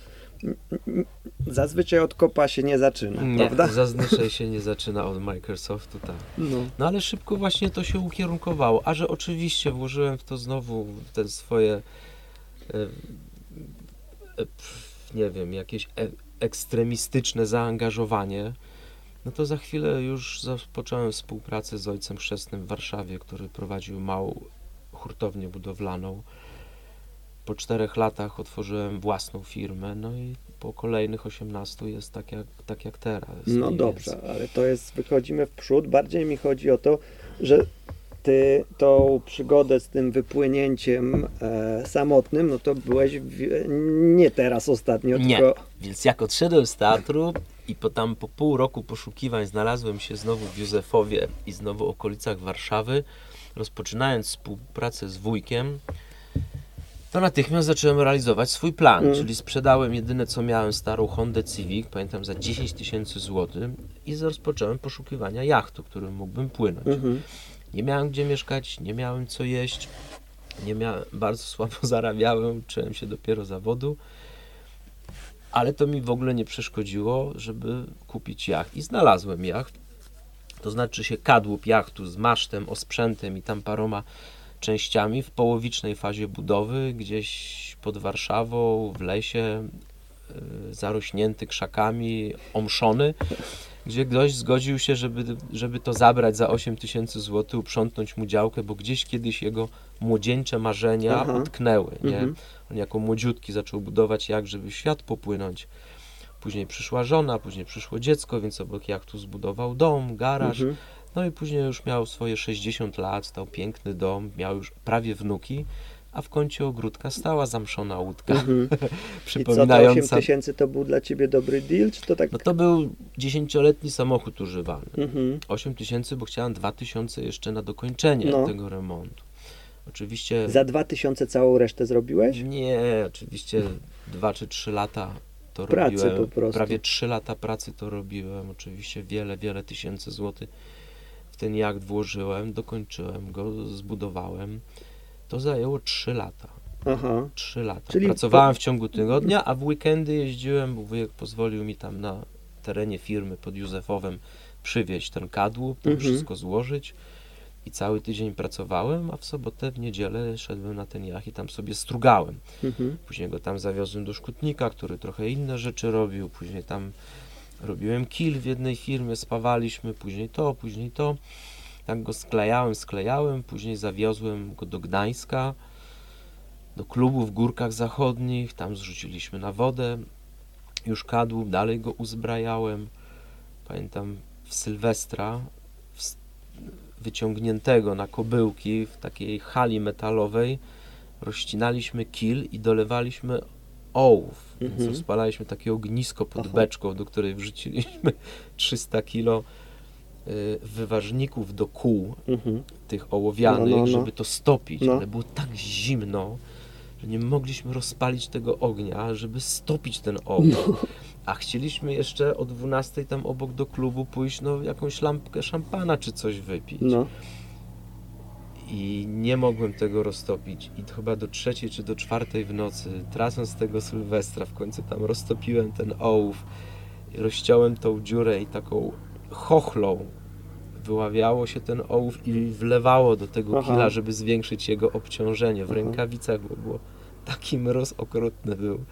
zazwyczaj od kopa się nie zaczyna, Nie, prawda? zazwyczaj się nie zaczyna od Microsoftu, tak. No. No ale szybko właśnie to się ukierunkowało, a że oczywiście włożyłem w to znowu te swoje, e, e, nie wiem, jakieś e, ekstremistyczne zaangażowanie, no to za chwilę już zapocząłem współpracę z ojcem chrzestnym w Warszawie, który prowadził małą hurtownię budowlaną. Po czterech latach otworzyłem własną firmę, no i po kolejnych 18 jest tak jak, tak jak teraz. No dobrze, ale to jest, wychodzimy w przód. Bardziej mi chodzi o to, że ty tą przygodę z tym wypłynięciem e, samotnym, no to byłeś w, nie teraz ostatnio, Nie. tylko Więc jak odszedłem z teatru i po tam po pół roku poszukiwań znalazłem się znowu w Józefowie i znowu w okolicach Warszawy, rozpoczynając współpracę z wujkiem, to natychmiast zacząłem realizować swój plan, Mm. czyli sprzedałem jedyne co miałem starą Hondę Civic, pamiętam za 10 tysięcy złotych i rozpocząłem poszukiwania jachtu, którym mógłbym płynąć. Mhm. Nie miałem gdzie mieszkać, nie miałem co jeść, nie miałem, bardzo słabo [laughs] zarabiałem, uczyłem się dopiero zawodu, ale to mi w ogóle nie przeszkodziło, żeby kupić jacht i znalazłem jacht. To znaczy się kadłub jachtu z masztem, osprzętem i tam paroma częściami w połowicznej fazie budowy, gdzieś pod Warszawą, w lesie, y, zarośnięty krzakami, omszony, gdzie ktoś zgodził się, żeby, żeby to zabrać za 8 tysięcy złotych, uprzątnąć mu działkę, bo gdzieś kiedyś jego młodzieńcze marzenia Aha. utknęły. Nie? Mhm. On jako młodziutki zaczął budować jak, żeby w świat popłynąć. Później przyszła żona, później przyszło dziecko, więc obok jachtu zbudował dom, garaż. Mhm. No i później już miał swoje 60 lat, stał piękny dom, miał już prawie wnuki, a w kącie ogródka stała zamszona łódka, Mhm. [laughs] I co, to 8 przypominająca... tysięcy to był dla ciebie dobry deal, czy to tak? No to był dziesięcioletni samochód używany. Mhm. 8 tysięcy, bo chciałem 2 tysiące jeszcze na dokończenie No. tego remontu. Oczywiście... Za 2000 całą resztę zrobiłeś? Nie, oczywiście 2 czy 3 lata to Pracy robiłem. po prostu. Prawie 3 lata pracy to robiłem. Oczywiście wiele, wiele tysięcy złotych w ten jacht włożyłem, dokończyłem go, zbudowałem. To zajęło 3 lata. Aha. 3 lata. Czyli Pracowałem po- w ciągu tygodnia, a w weekendy jeździłem, bo wujek pozwolił mi tam na terenie firmy pod Józefowem przywieźć ten kadłub, tam Mhm. wszystko złożyć. I cały tydzień pracowałem, a w sobotę, w niedzielę szedłem na ten jacht i tam sobie strugałem. Mhm. Później go tam zawiozłem do szkutnika, który trochę inne rzeczy robił. Później tam robiłem kil w jednej firmie, spawaliśmy, później to, później to. Tak go sklejałem, sklejałem. Później zawiozłem go do Gdańska, do klubu w Górkach Zachodnich. Tam zrzuciliśmy na wodę. Już kadłub, dalej go uzbrajałem. Pamiętam w Sylwestra, wyciągniętego na kobyłki w takiej hali metalowej rozcinaliśmy kil i dolewaliśmy ołów. Więc Mhm. rozpalaliśmy takie ognisko pod Aha. beczką, do której wrzuciliśmy [laughs] 300 kilo y, wyważników do kół Mhm. tych ołowianych, No, no, no. żeby to stopić, No. ale było tak zimno, że nie mogliśmy rozpalić tego ognia, żeby stopić ten ołów. A chcieliśmy jeszcze o 12 tam obok do klubu pójść, no jakąś lampkę szampana czy coś wypić. No. I nie mogłem tego roztopić. I chyba do trzeciej czy do czwartej w nocy, tracąc tego Sylwestra, w końcu tam roztopiłem ten ołów, rozciąłem tą dziurę i taką chochlą wyławiało się ten ołów i wlewało do tego Aha. kila, żeby zwiększyć jego obciążenie. W Aha. rękawicach bo było taki mróz [laughs] okrutny był.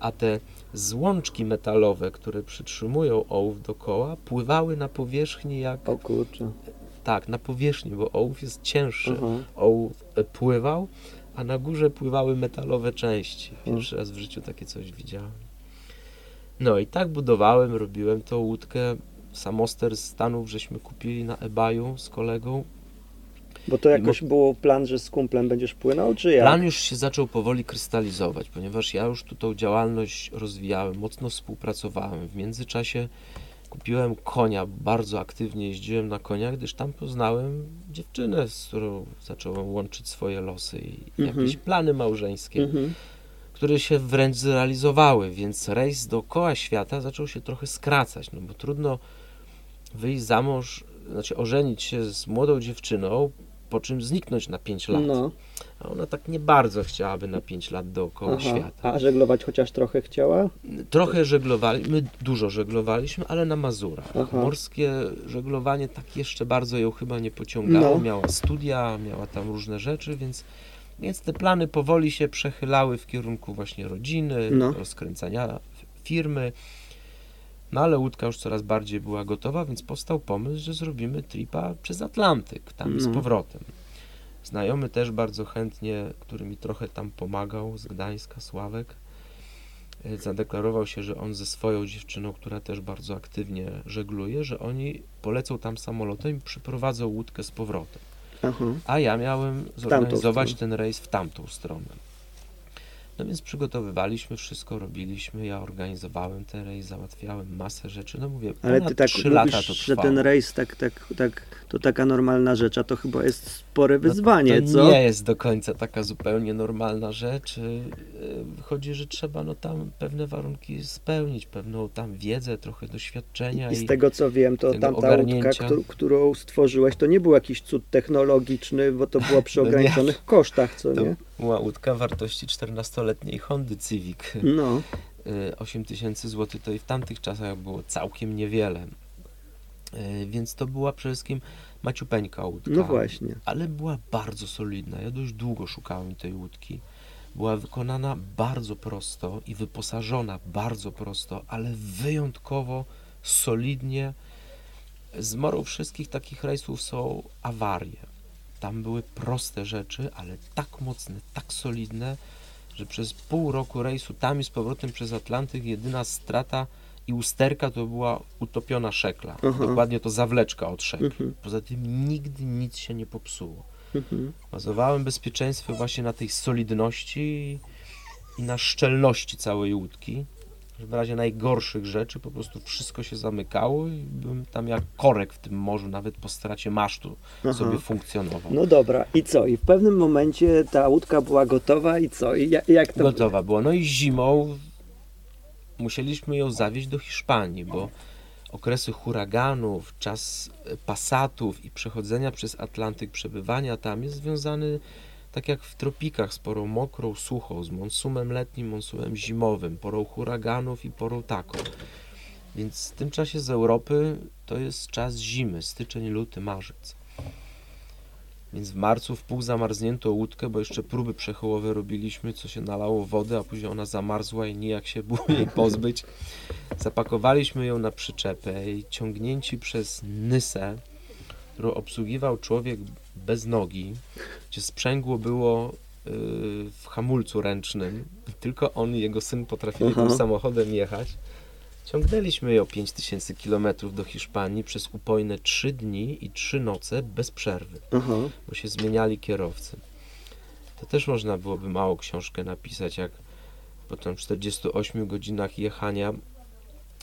a te złączki metalowe, które przytrzymują ołów dokoła, pływały na powierzchni jak O kurczę. tak, na powierzchni, bo ołów jest cięższy. Aha. Ołów e, pływał, a na górze pływały metalowe części. Pierwszy raz w życiu takie coś widziałem. No i tak budowałem, robiłem tą łódkę. Samoster z Stanów żeśmy kupili na eBayu z kolegą. Bo to jakoś było plan, że z kumplem będziesz płynął, czy jak? Plan już się zaczął powoli krystalizować, ponieważ ja już tu tą działalność rozwijałem, mocno współpracowałem. W międzyczasie kupiłem konia, bardzo aktywnie jeździłem na koniach, gdyż tam poznałem dziewczynę, z którą zacząłem łączyć swoje losy i Mhm. jakieś plany małżeńskie, Mhm. które się wręcz zrealizowały, więc rejs dookoła świata zaczął się trochę skracać, no bo trudno wyjść za mąż, znaczy ożenić się z młodą dziewczyną, po czym zniknąć na 5 lat. No, A ona tak nie bardzo chciałaby na 5 lat dookoła aha. świata. A żeglować chociaż trochę chciała? Trochę żeglowaliśmy, dużo żeglowaliśmy, ale na Mazurach. Aha. Morskie żeglowanie tak jeszcze bardzo ją chyba nie pociągało. No. Miała studia, miała tam różne rzeczy, więc, więc te plany powoli się przechylały w kierunku właśnie rodziny, No. rozkręcania firmy. No ale łódka już coraz bardziej była gotowa, więc powstał pomysł, że zrobimy tripa przez Atlantyk, tam z No. powrotem. Znajomy też bardzo chętnie, który mi trochę tam pomagał z Gdańska, Sławek, e, zadeklarował się, że on ze swoją dziewczyną, która też bardzo aktywnie żegluje, że oni polecą tam samolotem i przyprowadzą łódkę z powrotem. Aha. A ja miałem zorganizować ten rejs w tamtą stronę. No więc przygotowywaliśmy wszystko, robiliśmy, ja organizowałem ten rejs, załatwiałem masę rzeczy. No mówię, Ale ty tak 3 lata mówisz, to że ten rejs tak, tak, tak, to taka normalna rzecz, a to chyba jest spore wyzwanie, No to co? nie jest do końca taka zupełnie normalna rzecz. Y, Chodzi, że trzeba no tam pewne warunki spełnić, pewną tam wiedzę, trochę doświadczenia I z tego co wiem, to tamta łódka, któ- którą stworzyłeś, to nie był jakiś cud technologiczny, bo to było przy [laughs] No ograniczonych kosztach, co to nie? Była łódka wartości 14-letniej Hondy Civic. No, Y, 8 tysięcy złotych to i w tamtych czasach było całkiem niewiele. Y, Więc to była przede wszystkim maciupeńka łódka. no właśnie. ale była bardzo solidna. Ja dość długo szukałem tej łódki. Była wykonana bardzo prosto i wyposażona bardzo prosto, ale wyjątkowo solidnie. Z morą wszystkich takich rejsów są awarie. Tam były proste rzeczy, ale tak mocne, tak solidne, że przez pół roku rejsu tam i z powrotem przez Atlantyk jedyna strata i usterka to była utopiona szekla. Aha. Dokładnie to zawleczka od szekli. Mhm. Poza tym nigdy nic się nie popsuło. Mhm. Bazowałem bezpieczeństwo właśnie na tej solidności i na szczelności całej łódki. W razie najgorszych rzeczy po prostu wszystko się zamykało i byłem tam jak korek w tym morzu, nawet po stracie masztu Aha. sobie funkcjonował. No dobra, i co? I w pewnym momencie ta łódka była gotowa i co? I ja- jak to... Gotowa była. No i zimą musieliśmy ją zawieźć do Hiszpanii, bo okresy huraganów, czas pasatów i przechodzenia przez Atlantyk, przebywania tam jest związany tak jak w tropikach z porą mokrą, suchą, z monsumem letnim, monsumem zimowym, porą huraganów i porą taką. Więc w tym czasie z Europy to jest czas zimy, styczeń, luty, marzec. Więc w marcu w pół zamarzniętą łódkę, bo jeszcze próby przechołowe robiliśmy, co się nalało wody, a później ona zamarzła i nijak się było jej [laughs] pozbyć. Zapakowaliśmy ją na przyczepę i ciągnięci przez Nysę, którą obsługiwał człowiek bez nogi, gdzie sprzęgło było yy, w hamulcu ręcznym. Tylko on i jego syn potrafili Aha. tym samochodem jechać. Ciągnęliśmy ją 5000 km do Hiszpanii przez upojne 3 dni i 3 noce bez przerwy Aha. bo się zmieniali kierowcy. To też można byłoby małą książkę napisać, jak po tam 48 godzinach jechania,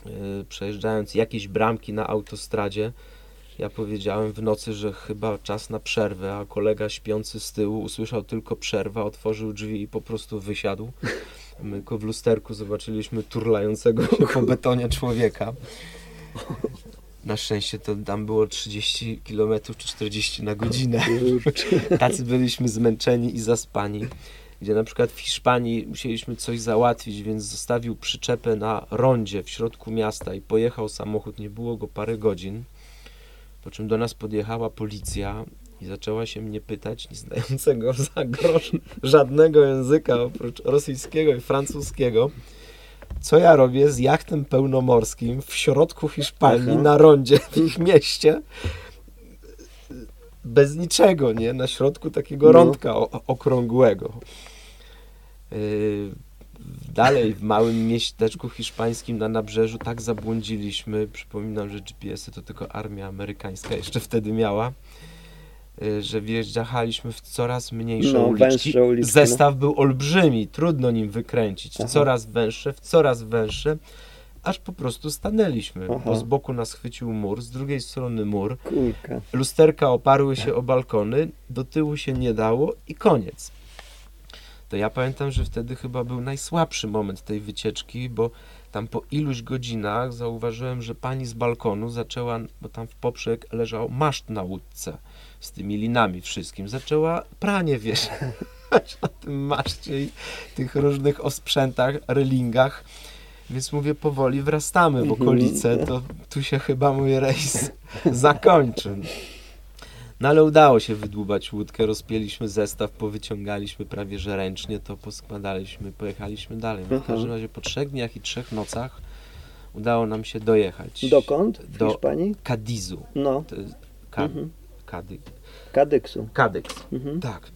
yy, przejeżdżając jakieś bramki na autostradzie, ja powiedziałem w nocy, że chyba czas na przerwę, a kolega śpiący z tyłu usłyszał tylko przerwa, otworzył drzwi i po prostu wysiadł. My tylko w lusterku zobaczyliśmy turlającego się [laughs] po betonie człowieka. Na szczęście to tam było 30 km czy 40 na godzinę. [laughs] Tacy byliśmy zmęczeni i zaspani. Gdzie na przykład w Hiszpanii musieliśmy coś załatwić, więc zostawił przyczepę na rondzie w środku miasta i pojechał samochód, nie było go parę godzin. Po czym do nas podjechała policja i zaczęła się mnie pytać, nie znającego za grosz żadnego języka oprócz rosyjskiego i francuskiego, co ja robię z jachtem pełnomorskim w środku Hiszpanii, Aha. na rondzie w ich mieście, bez niczego, nie? Na środku takiego No. rądka okrągłego. Yy, dalej w małym mieśteczku hiszpańskim na nabrzeżu tak zabłądziliśmy. Przypominam, że GPS-y to tylko armia amerykańska jeszcze wtedy miała. yy, Że wjeżdżaliśmy w coraz mniejsze No, uliczki. uliczki, Zestaw był olbrzymi, trudno nim wykręcić. Aha. Coraz węższe, w coraz węższe, aż po prostu stanęliśmy. Aha. Bo z boku nas chwycił mur, z drugiej strony mur. Kulka. Lusterka oparły się o balkony, do tyłu się nie dało i koniec. To ja pamiętam, że wtedy chyba był najsłabszy moment tej wycieczki, bo tam po iluś godzinach zauważyłem, że pani z balkonu zaczęła, bo tam w poprzek leżał maszt na łódce z tymi linami wszystkim, zaczęła pranie wieszać na tym maszcie i tych różnych osprzętach, relingach. Więc mówię, powoli wrastamy w Mhm. okolice, to tu się chyba mój rejs zakończy. No ale udało się wydłubać łódkę, rozpięliśmy zestaw, powyciągaliśmy prawie że ręcznie, to poskładaliśmy, pojechaliśmy dalej. No, w Aha. każdym razie po trzech dniach i trzech nocach udało nam się dojechać Dokąd? W Do- Hiszpanii? Kadizu. No, Ka- Mhm. Kady- Kadyksu. Kadyks. Mhm. Tak,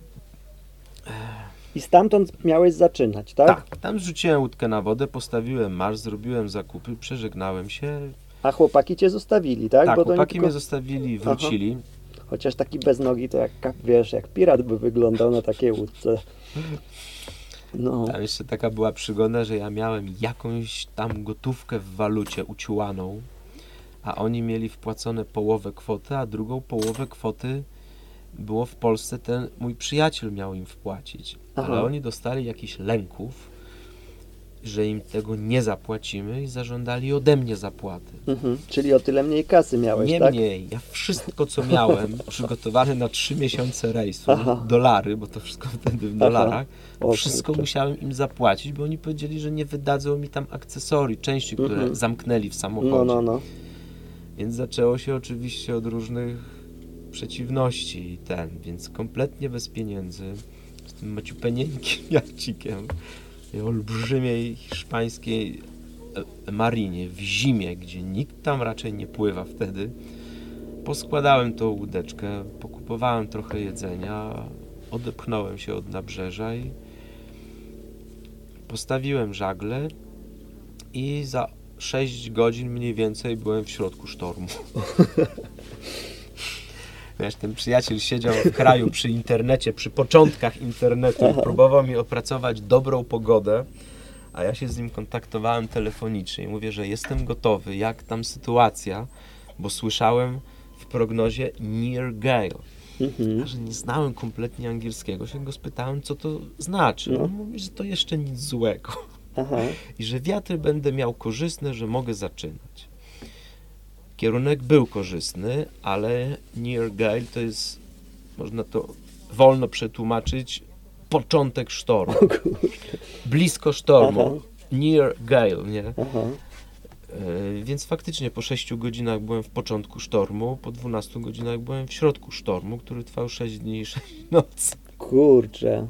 I stamtąd miałeś zaczynać, tak? tak. Tam zrzuciłem łódkę na wodę, postawiłem marsz, zrobiłem zakupy, przeżegnałem się. A chłopaki cię zostawili, tak? Tak, Bo chłopaki tylko... mnie zostawili, wrócili. Chociaż taki bez nogi to jak, wiesz, jak pirat by wyglądał na takiej łódce. No, Tam jeszcze taka była przygoda, że ja miałem jakąś tam gotówkę w walucie uciłaną, a oni mieli wpłacone połowę kwoty, a drugą połowę kwoty było w Polsce ten mój przyjaciel miał im wpłacić. Aha. Ale oni dostali jakichś lęków, że im tego nie zapłacimy i zażądali ode mnie zapłaty. mhm. czyli o tyle mniej kasy miałeś, tak? Niemniej, ja wszystko co miałem [laughs] przygotowane na trzy miesiące rejsu, Aha. dolary, bo to wszystko [laughs] wtedy w dolarach, O, wszystko kurczę. musiałem im zapłacić, bo oni powiedzieli, że nie wydadzą mi tam akcesorii, części, które Mhm. zamknęli w samochodzie. No, no, no. Więc zaczęło się oczywiście od różnych przeciwności i ten, więc kompletnie bez pieniędzy, z tym maciupenieńkim [laughs] jachcikiem, tej olbrzymiej hiszpańskiej marinie w zimie, gdzie nikt tam raczej nie pływa wtedy. Poskładałem tą łódeczkę, pokupowałem trochę jedzenia, odepchnąłem się od nabrzeża i postawiłem żagle i za 6 godzin mniej więcej byłem w środku sztormu. [laughs] Wiesz, ten przyjaciel siedział w kraju przy internecie, przy początkach internetu i próbował mi opracować dobrą pogodę, a ja się z nim kontaktowałem telefonicznie i mówię, że jestem gotowy, jak tam sytuacja, bo słyszałem w prognozie near gale. Mhm. A że nie znałem kompletnie angielskiego, się go spytałem, co to znaczy. No. On mówi, że to jeszcze nic złego Aha, i że wiatry będę miał korzystne, że mogę zaczynać. Kierunek był korzystny, ale near gale to jest, można to wolno przetłumaczyć, początek sztormu. Blisko sztormu. Aha. Near gale, nie? aha. E, Więc faktycznie po 6 godzinach byłem w początku sztormu, po 12 godzinach byłem w środku sztormu, który trwał 6 dni i 6 [laughs] nocy. Kurczę.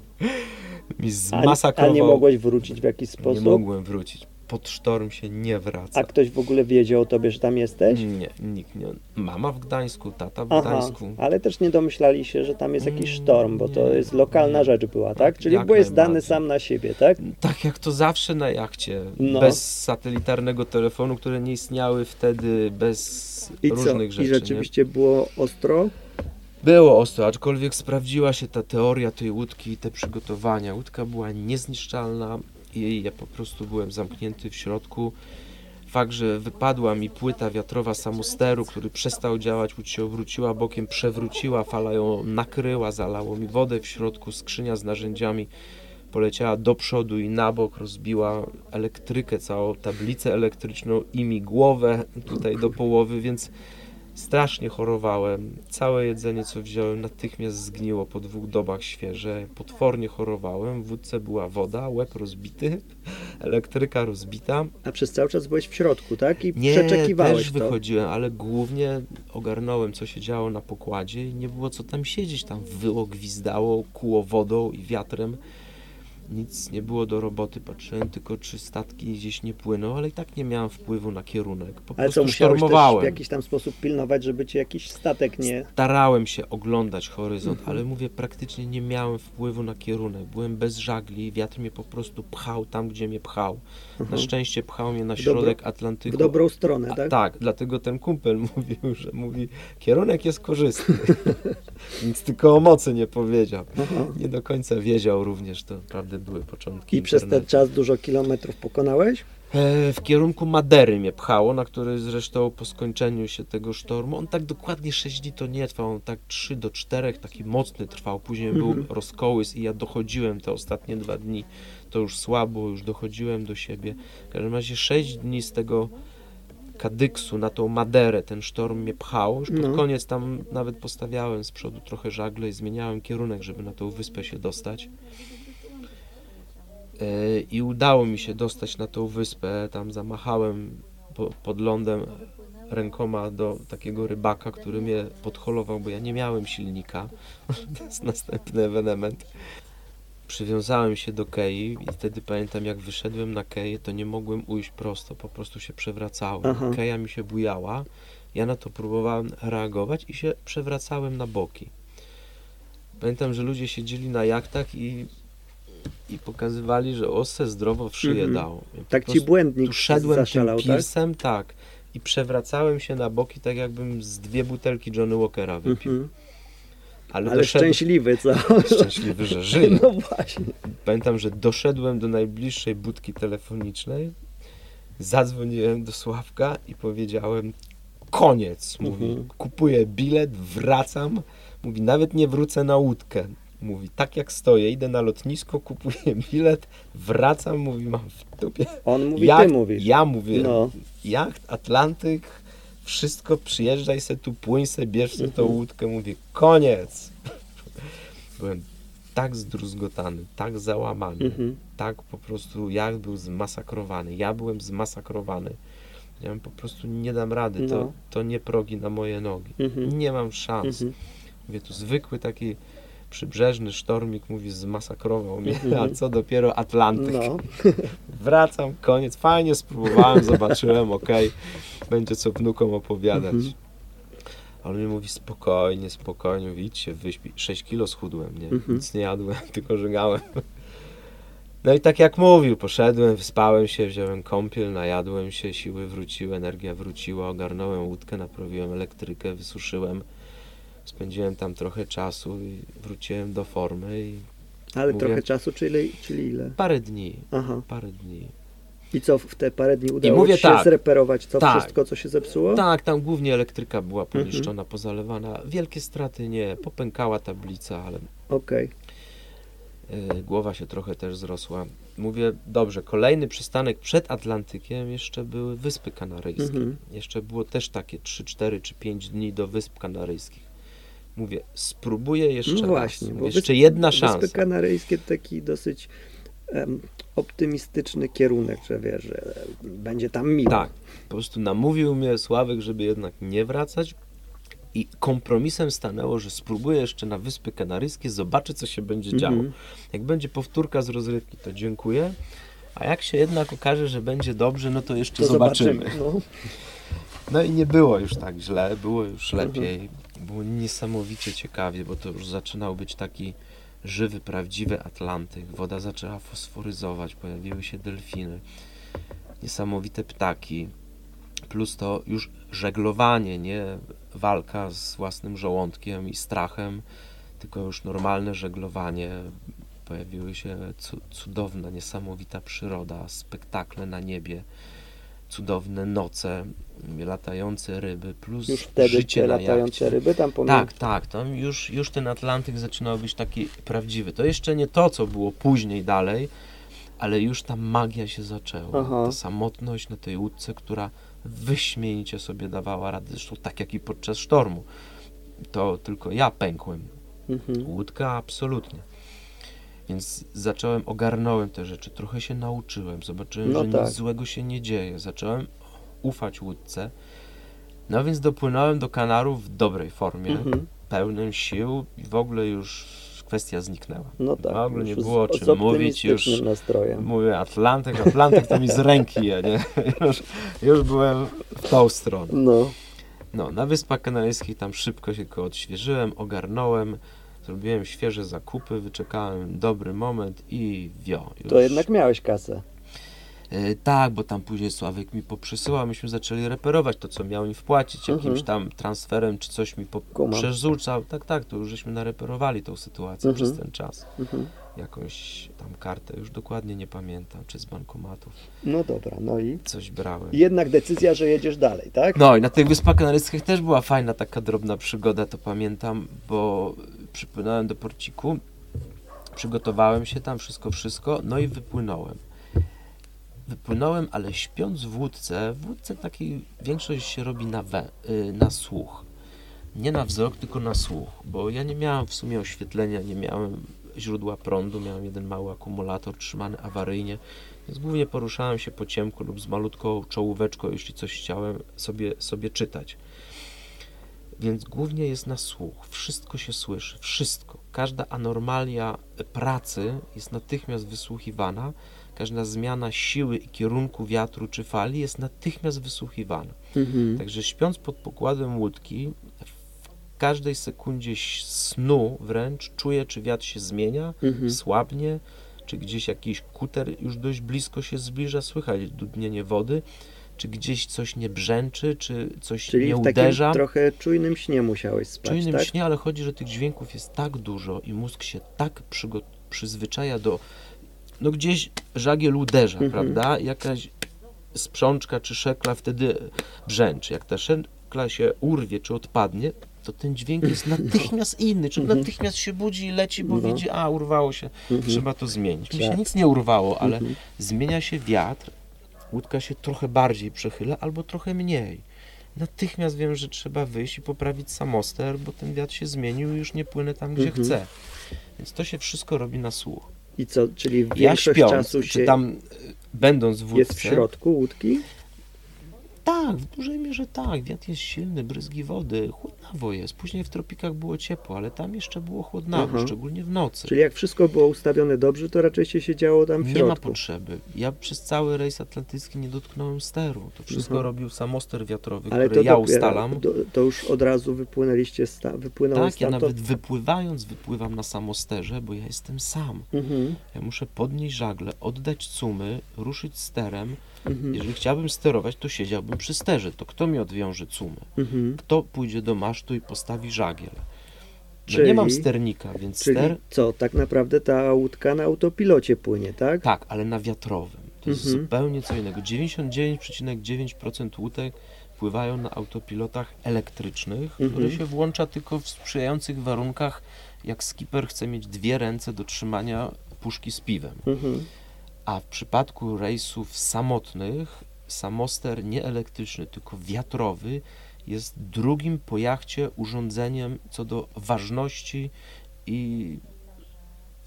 Mi A, a zmasakrował. nie mogłeś wrócić w jakiś Nie sposób? mogłem wrócić. Pod sztorm się nie wraca. A ktoś w ogóle wiedział o tobie, że tam jesteś? Nie, nikt nie. Mama w Gdańsku, tata w Aha, Gdańsku. ale też nie domyślali się, że tam jest jakiś Mm, sztorm, bo to nie, jest lokalna nie. rzecz była, tak? Czyli Jak byłeś zdany najbardziej. sam na siebie, tak? Tak jak to zawsze na jachcie. No. Bez satelitarnego telefonu, które nie istniały wtedy, bez I co? różnych rzeczy. I rzeczywiście było ostro? Nie? Było ostro, aczkolwiek sprawdziła się ta teoria tej łódki i te przygotowania. Łódka była niezniszczalna i ja po prostu byłem zamknięty w środku. Fakt, że wypadła mi płyta wiatrowa samosteru, który przestał działać, łódź się obróciła bokiem, przewróciła, fala ją nakryła, zalało mi wodę w środku, skrzynia z narzędziami poleciała do przodu i na bok, rozbiła elektrykę, całą tablicę elektryczną i mi głowę tutaj do połowy, więc strasznie chorowałem. Całe jedzenie, co wziąłem, natychmiast zgniło po dwóch dobach świeże. Potwornie chorowałem, w wódce była woda, łeb rozbity, [laughs] elektryka rozbita. A przez cały czas byłeś w środku, tak? I Nie, przeczekiwałeś też to. wychodziłem, ale głównie ogarnąłem, co się działo na pokładzie i nie było co tam siedzieć. Tam wyło, gwizdało, kuło wodą i wiatrem. Nic nie było do roboty, patrzyłem tylko czy statki gdzieś nie płyną, ale i tak nie miałem wpływu na kierunek. Po Ale co, prostu musiałeś w jakiś tam sposób pilnować, żeby cię jakiś statek nie... Starałem się oglądać horyzont, Mhm. ale mówię, praktycznie nie miałem wpływu na kierunek. Byłem bez żagli, wiatr mnie po prostu pchał tam, gdzie mnie pchał. Na szczęście pchał mnie na Mhm. dobro- środek Atlantyku. W dobrą stronę, A, tak? tak, dlatego ten kumpel [laughs] mówił, że mówi, kierunek jest korzystny. [laughs] Nic tylko o mocy nie powiedział. Aha. Nie do końca wiedział również, to naprawdę były początki I przez ten internetu. czas dużo kilometrów pokonałeś? E, W kierunku Madery mnie pchało, na który zresztą po skończeniu się tego sztormu, on tak dokładnie 6 dni to nie trwał, on tak 3 do 4, taki mocny trwał, później Mhm. był rozkołys i ja dochodziłem te ostatnie dwa dni, to już słabo, już dochodziłem do siebie. W każdym razie 6 dni z tego Kadyksu na tą Maderę ten sztorm mnie pchał, już pod No. koniec tam nawet postawiałem z przodu trochę żagle i zmieniałem kierunek, żeby na tą wyspę się dostać. E, I udało mi się dostać na tą wyspę. Tam zamachałem po, pod lądem rękoma do takiego rybaka, który mnie podholował, bo ja nie miałem silnika. [laughs] to jest następny ewenement. Przywiązałem się do kei i wtedy pamiętam, jak wyszedłem na keję, to nie mogłem ujść prosto, po prostu się przewracałem. Aha. Keja mi się bujała, ja na to próbowałem reagować i się przewracałem na boki. Pamiętam, że ludzie siedzieli na jachtach i, i pokazywali, że osę zdrowo w szyję dało. Ja po Tak ci błędnik tu szedłem zaszalał, tym tak? pirsem, tak? I przewracałem się na boki, tak jakbym z dwie butelki Johnny Walkera wypił. Mhm. Ale, Ale doszedłem, szczęśliwy, co? szczęśliwy, że żyję. [laughs] No właśnie. Pamiętam, że doszedłem do najbliższej budki telefonicznej, zadzwoniłem do Sławka i powiedziałem koniec, mówi, Mhm. kupuję bilet, wracam, mówi, nawet nie wrócę na łódkę. Mówi, tak jak stoję, idę na lotnisko, kupuję [laughs] bilet, wracam, mówi, mam w dupie. On mówi, Jacht- ty mówisz. Ja mówię, No. jacht, Atlantyk, wszystko, przyjeżdżaj se tu, płyń se, bierz se tą Mhm. łódkę, mówię, koniec. [laughs] Byłem tak zdruzgotany, tak załamany, Mhm. tak po prostu jacht był zmasakrowany, ja byłem zmasakrowany. Ja po prostu nie dam rady, to, No. to nie progi na moje nogi. Mhm. Nie mam szans. Mhm. Mówię, tu zwykły taki przybrzeżny sztormik, mówi, zmasakrował mnie, Mhm. a co dopiero Atlantyk. No. [laughs] Wracam, koniec, fajnie spróbowałem, zobaczyłem, okej, będzie co wnukom opowiadać. Mhm. Ale mi mówi spokojnie, spokojnie, mówi, idź się wyśpi. 6 kilo schudłem, nie? Mhm. Nic nie jadłem, [laughs] tylko żegałem. No i tak jak mówił, poszedłem, wyspałem się, wziąłem kąpiel, najadłem się, siły wróciły, energia wróciła, ogarnąłem łódkę, naprawiłem elektrykę, wysuszyłem. Spędziłem tam trochę czasu i wróciłem do formy i Ale Mówię- trochę czasu, czyli, czyli ile? parę dni, Aha. parę dni. I co, w te parę dni udało mówię ci się tak. zreperować co Tak. wszystko, co się zepsuło? Tak, tam głównie elektryka była Mhm. poniszczona, pozalewana. Wielkie straty nie, popękała tablica, ale Okej. y, głowa się trochę też zrosła. Mówię, dobrze, kolejny przystanek przed Atlantykiem jeszcze były Wyspy Kanaryjskie. Mhm. Jeszcze było też takie 3, 4 czy 5 dni do Wysp Kanaryjskich. Mówię, spróbuję jeszcze No raz. właśnie, Mówię, bo jeszcze jedna szansa. Wyspy Kanaryjskie to taki dosyć em, optymistyczny kierunek, że wiesz, że będzie tam miło. Tak, po prostu namówił mnie Sławek, żeby jednak nie wracać i kompromisem stanęło, że spróbuję jeszcze na Wyspy Kanaryjskie, zobaczę co się będzie działo. Mhm. Jak będzie powtórka z rozrywki, to dziękuję, a jak się jednak okaże, że będzie dobrze, no to jeszcze To zobaczymy. zobaczymy. No. No i nie było już tak źle, było już Mhm. lepiej, było niesamowicie ciekawie, bo to już zaczynał być taki żywy, prawdziwy Atlantyk. Woda zaczęła fosforyzować, pojawiły się delfiny, niesamowite ptaki, plus to już żeglowanie, nie walka z własnym żołądkiem i strachem, tylko już normalne żeglowanie. Pojawiły się cu- cudowna, niesamowita przyroda, spektakle na niebie, cudowne noce, latające ryby, plus Już wtedy życie te na latające ryby tam pomiędzy. Tak, tak, tam już, już ten Atlantyk zaczynał być taki prawdziwy. To jeszcze nie to, co było później dalej, ale już ta magia się zaczęła. Aha. Ta samotność na tej łódce, która wyśmienicie sobie dawała radę, zresztą tak jak i podczas sztormu. To tylko ja pękłem. Mhm. Łódka absolutnie. Więc zacząłem, ogarnąłem te rzeczy, trochę się nauczyłem, zobaczyłem, No że tak. nic złego się nie dzieje. Zacząłem ufać łódce. No więc dopłynąłem do Kanarów w dobrej formie, Mhm. pełnym sił i w ogóle już kwestia zniknęła. No tak. W ogóle nie było o czym mówić, już nastrojem. mówię Atlantyk, Atlantyk to mi z ręki je, nie? [laughs] Już, już byłem w tą stronę. No, No, na Wyspach Kanaryjskich tam szybko się tylko odświeżyłem, ogarnąłem, zrobiłem świeże zakupy, wyczekałem dobry moment i wio. Już. to jednak miałeś kasę. E, tak, bo tam później Sławek mi poprzesyłał, myśmy zaczęli reperować to, co miał im wpłacić, jakimś Mhm. tam transferem, czy coś mi przerzucał. Tak, tak, to już żeśmy nareperowali tą sytuację Mhm. przez ten czas. Mhm. Jakąś tam kartę, już dokładnie nie pamiętam, czy z bankomatów No dobra, no i coś brałem. jednak decyzja, że jedziesz dalej, tak? No i na tych Wyspach Kanaryjskich też była fajna taka drobna przygoda, to pamiętam, bo przypłynąłem do porciku, przygotowałem się tam, wszystko, wszystko, no i wypłynąłem. Wypłynąłem, ale śpiąc w łódce, w łódce takiej większość się robi na, we, y, na słuch. Nie na wzrok, tylko na słuch, bo ja nie miałem w sumie oświetlenia, nie miałem źródła prądu, miałem jeden mały akumulator trzymany awaryjnie, więc głównie poruszałem się po ciemku lub z malutką czołóweczką, jeśli coś chciałem sobie, sobie czytać. Więc głównie jest na słuch. Wszystko się słyszy, wszystko. Każda anormalia pracy jest natychmiast wysłuchiwana, każda zmiana siły i kierunku wiatru czy fali jest natychmiast wysłuchiwana. Mhm. Także śpiąc pod pokładem łódki, w każdej sekundzie snu wręcz czuję, czy wiatr się zmienia, Mhm. słabnie, czy gdzieś jakiś kuter już dość blisko się zbliża, słychać dudnienie wody, czy gdzieś coś nie brzęczy, czy coś Czyli nie w takim uderza. trochę czujnym śnie musiałeś spać, czujnym tak? śnie, ale chodzi, że tych dźwięków jest tak dużo i mózg się tak przyzwyczaja do. No gdzieś żagiel uderza, Mhm. prawda? Jakaś sprzączka czy szekla wtedy brzęczy. Jak ta szekla się urwie czy odpadnie, to ten dźwięk jest natychmiast inny. Czy Mhm. natychmiast się budzi i leci, bo No. widzi, a urwało się, Mhm. trzeba to zmienić. Mi się Tak. nic nie urwało, ale Mhm. zmienia się wiatr, łódka się trochę bardziej przechyla albo trochę mniej. Natychmiast wiem, że trzeba wyjść i poprawić samoster, bo ten wiatr się zmienił i już nie płynę tam, gdzie Mhm. chcę. Więc to się wszystko robi na słuch. I co, czyli Ja większość śpiąc, czasu czy się tam y, będąc w jest w łódce, środku łódki? Tak, w dużej mierze tak, wiatr jest silny, bryzgi wody, chłodnawo jest. Później w tropikach było ciepło, ale tam jeszcze było chłodnawo, Aha. szczególnie w nocy. Czyli jak wszystko było ustawione dobrze, to raczej się siedziało tam w Nie ma potrzeby. Ja przez cały rejs atlantycki nie dotknąłem steru. To wszystko Mhm. robił samoster wiatrowy, Ale który to ja dopiero, ustalam. do, to już od razu wypłynęliście, sta, wypłynąłeś Tak, ja stamtąd? nawet wypływając, wypływam na samosterze, bo ja jestem sam. Mhm, Ja muszę podnieść żagle, oddać cumy, ruszyć sterem. Mhm, Jeżeli chciałbym sterować, to siedziałbym przy sterze. To kto mi odwiąże cumy? mhm. Kto pójdzie do masztu i postawi żagiel? No Czyli- nie mam sternika, więc Czyli ster... co, tak naprawdę ta łódka na autopilocie płynie, tak? Tak, ale na wiatrowym. To jest Mhm. zupełnie co innego. 99,9% łódek pływają na autopilotach elektrycznych, Mhm. które się włącza tylko w sprzyjających warunkach, jak skipper chce mieć dwie ręce do trzymania puszki z piwem. Mhm. A w przypadku rejsów samotnych, samoster nie elektryczny, tylko wiatrowy jest drugim po jachcie urządzeniem co do ważności i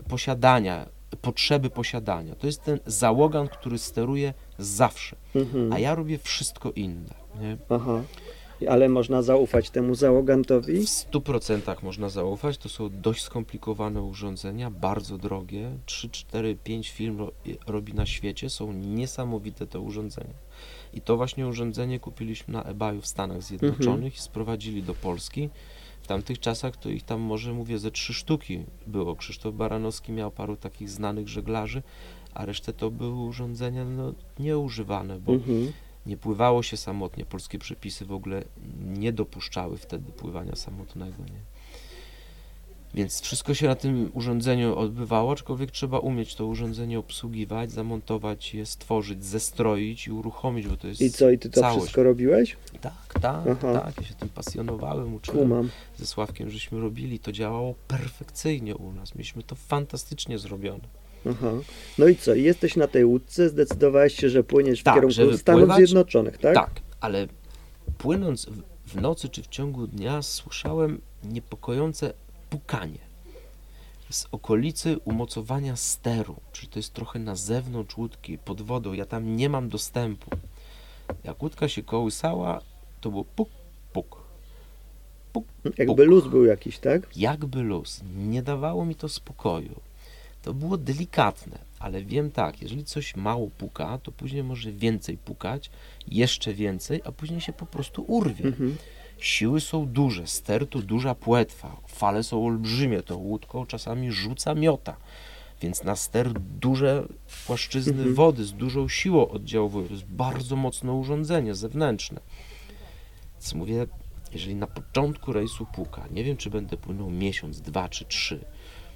posiadania, potrzeby posiadania. To jest ten załogan, który steruje zawsze, Mhm. a ja robię wszystko inne. Nie? Aha. Ale można zaufać temu załogantowi? W 100% można zaufać. To są dość skomplikowane urządzenia, bardzo drogie. 3, 4, 5 firm ro- robi na świecie. Są niesamowite te urządzenia. I to właśnie urządzenie kupiliśmy na eBayu w Stanach Zjednoczonych i sprowadzili do Polski. W tamtych czasach to ich tam może mówię ze trzy sztuki było. Krzysztof Baranowski miał paru takich znanych żeglarzy, a resztę to były urządzenia no, nieużywane, bo Mhm. Nie pływało się samotnie. Polskie przepisy w ogóle nie dopuszczały wtedy pływania samotnego. Nie? Więc wszystko się na tym urządzeniu odbywało, aczkolwiek trzeba umieć to urządzenie obsługiwać, zamontować je, stworzyć, zestroić i uruchomić, bo to jest I co, i ty to całość. wszystko robiłeś? Tak, tak, Aha. tak. Ja się tym pasjonowałem, uczyłem Kumam. ze Sławkiem, żeśmy robili. To działało perfekcyjnie u nas. Mieliśmy to fantastycznie zrobione. Aha. No i co, jesteś na tej łódce, zdecydowałeś się, że płyniesz w Tak, kierunku Stanów pływać? Zjednoczonych, tak? Tak, ale płynąc w, nocy czy w ciągu dnia słyszałem niepokojące pukanie z okolicy umocowania steru, czyli to jest trochę na zewnątrz łódki, pod wodą, ja tam nie mam dostępu. Jak łódka się kołysała, to było puk, puk. puk, Jakby luz był jakiś, tak? jakby luz. Nie dawało mi to spokoju. To było delikatne, ale wiem tak, jeżeli coś mało puka, to później może więcej pukać, jeszcze więcej, a później się po prostu urwie. Mhm. Siły są duże, ster to duża płetwa, fale są olbrzymie, to łódką czasami rzuca miota. Więc na ster duże płaszczyzny Mhm. wody z dużą siłą oddziałują. To jest bardzo mocne urządzenie zewnętrzne. Więc mówię, jeżeli na początku rejsu puka, nie wiem czy będę płynął miesiąc, dwa czy trzy,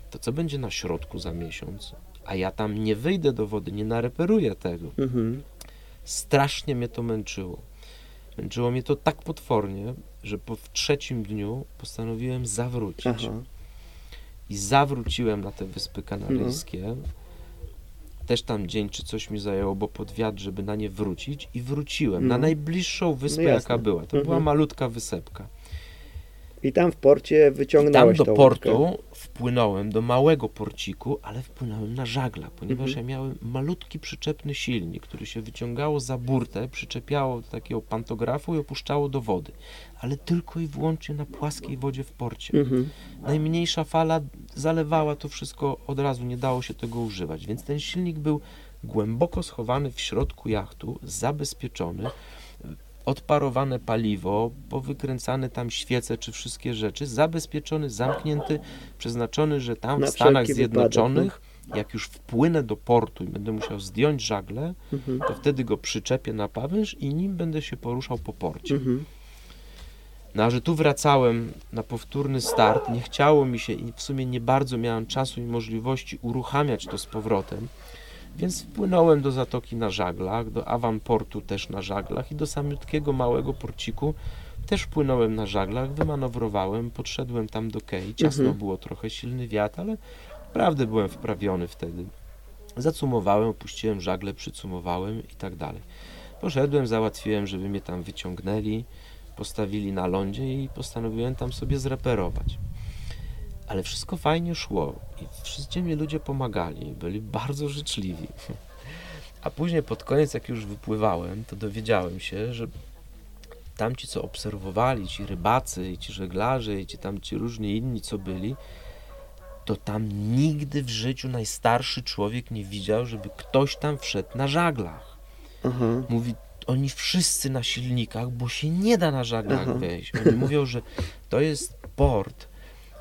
to co będzie na środku za miesiąc? A ja tam nie wyjdę do wody, nie nareperuję tego. Mhm. Strasznie mnie to męczyło. Męczyło mnie to tak potwornie, że po w trzecim dniu postanowiłem zawrócić. Aha. I zawróciłem na te Wyspy Kanaryjskie. Też tam dzień czy coś mi zajęło, bo pod wiatr, żeby na nie wrócić. I wróciłem na No. najbliższą wyspę, No jaka była. To była Mhm. malutka wysepka. I tam w porcie I tam wyciągnąłeś do portu łódkę. wpłynąłem, do małego porciku, ale wpłynąłem na żagla, ponieważ Mhm. ja miałem malutki przyczepny silnik, który się wyciągało za burtę, przyczepiało do takiego pantografu i opuszczało do wody. Ale tylko i wyłącznie na płaskiej wodzie w porcie. Mhm. Najmniejsza fala zalewała to wszystko od razu, nie dało się tego używać, więc ten silnik był głęboko schowany w środku jachtu, zabezpieczony, odparowane paliwo, powykręcane tam świece czy wszystkie rzeczy, zabezpieczony, zamknięty, przeznaczony, że tam Na w Stanach wszelki wypadek, Zjednoczonych, jak już wpłynę do portu i będę musiał zdjąć żagle, Mhm. to wtedy go przyczepię na pawęż i nim będę się poruszał po porcie. Mhm. No a że tu wracałem na powtórny start, nie chciało mi się i w sumie nie bardzo miałem czasu i możliwości uruchamiać to z powrotem, więc wpłynąłem do zatoki na żaglach, do Awanportu też na żaglach i do samiutkiego małego porciku też wpłynąłem na żaglach, wymanewrowałem, podszedłem tam do kei, ciasno Mhm. było trochę silny wiatr, ale naprawdę byłem wprawiony wtedy. Zacumowałem, opuściłem żagle, przycumowałem i tak dalej. Poszedłem, załatwiłem, żeby mnie tam wyciągnęli, postawili na lądzie i postanowiłem tam sobie zreperować. Ale wszystko fajnie szło i wszyscy mi ludzie pomagali, byli bardzo życzliwi. A później pod koniec, jak już wypływałem, to dowiedziałem się, że tamci, co obserwowali, ci rybacy, i ci żeglarze, i ci tam ci różni inni, co byli, to tam nigdy w życiu najstarszy człowiek nie widział, żeby ktoś tam wszedł na żaglach. Aha. Mówi, oni wszyscy na silnikach, bo się nie da na żaglach Aha. wejść. Oni mówią, że to jest port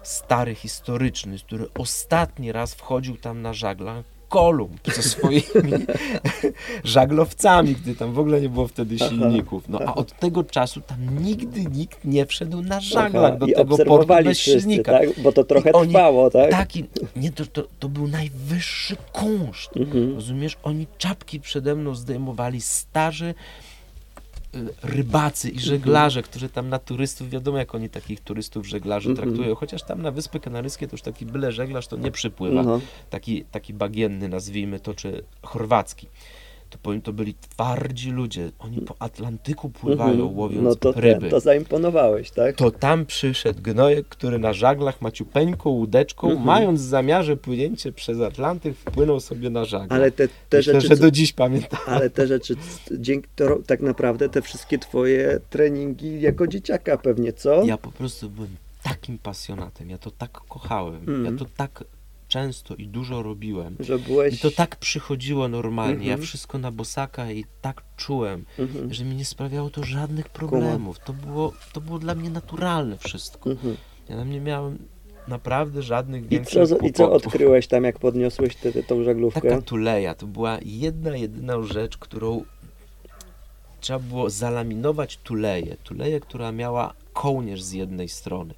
stary, historyczny, który ostatni raz wchodził tam na żaglach Kolumb ze swoimi [laughs] żaglowcami, gdy tam w ogóle nie było wtedy silników. No a od tego czasu tam nigdy nikt nie wszedł na żaglach Aha. do tego portu bez wszyscy, silnika. tak? Bo to trochę I oni- trwało, tak? Taki, nie, to, to, to był najwyższy kunszt. Mhm. Rozumiesz? Oni czapki przede mną zdejmowali starzy rybacy i żeglarze, którzy tam na turystów, wiadomo jak oni takich turystów, żeglarzy Mhm. traktują, chociaż tam na Wyspy Kanaryjskie to już taki byle żeglarz to nie przypływa, No. taki, taki bagienny nazwijmy to, czy chorwacki. To, powiem, to byli twardzi ludzie, oni po Atlantyku pływają, Mhm. łowiąc No to, ryby. ten, to zaimponowałeś, tak? To tam przyszedł gnojek, który na żaglach maciupeńką łódeczką, Mhm. mając w zamiarze płynięcie przez Atlantyk, wpłynął sobie na żagle. Ale te, te Myślę, rzeczy, że do dziś pamiętam. ale te rzeczy, dzięki to, tak naprawdę te wszystkie twoje treningi jako dzieciaka pewnie, co? Ja po prostu byłem takim pasjonatem, ja to tak kochałem, Mhm. ja to tak często i dużo robiłem. Że byłeś... I to tak przychodziło normalnie, ja Mhm. wszystko na bosaka i tak czułem, Mhm. że mi nie sprawiało to żadnych problemów. To było, to było dla mnie naturalne wszystko. Mhm. Ja tam nie miałem naprawdę żadnych I, większych co, I co odkryłeś tam, jak podniosłeś tę tę- tą żaglówkę? Taka tuleja to była jedna, jedyna rzecz, którą trzeba było zalaminować tuleję. Tuleję, która miała kołnierz z jednej strony.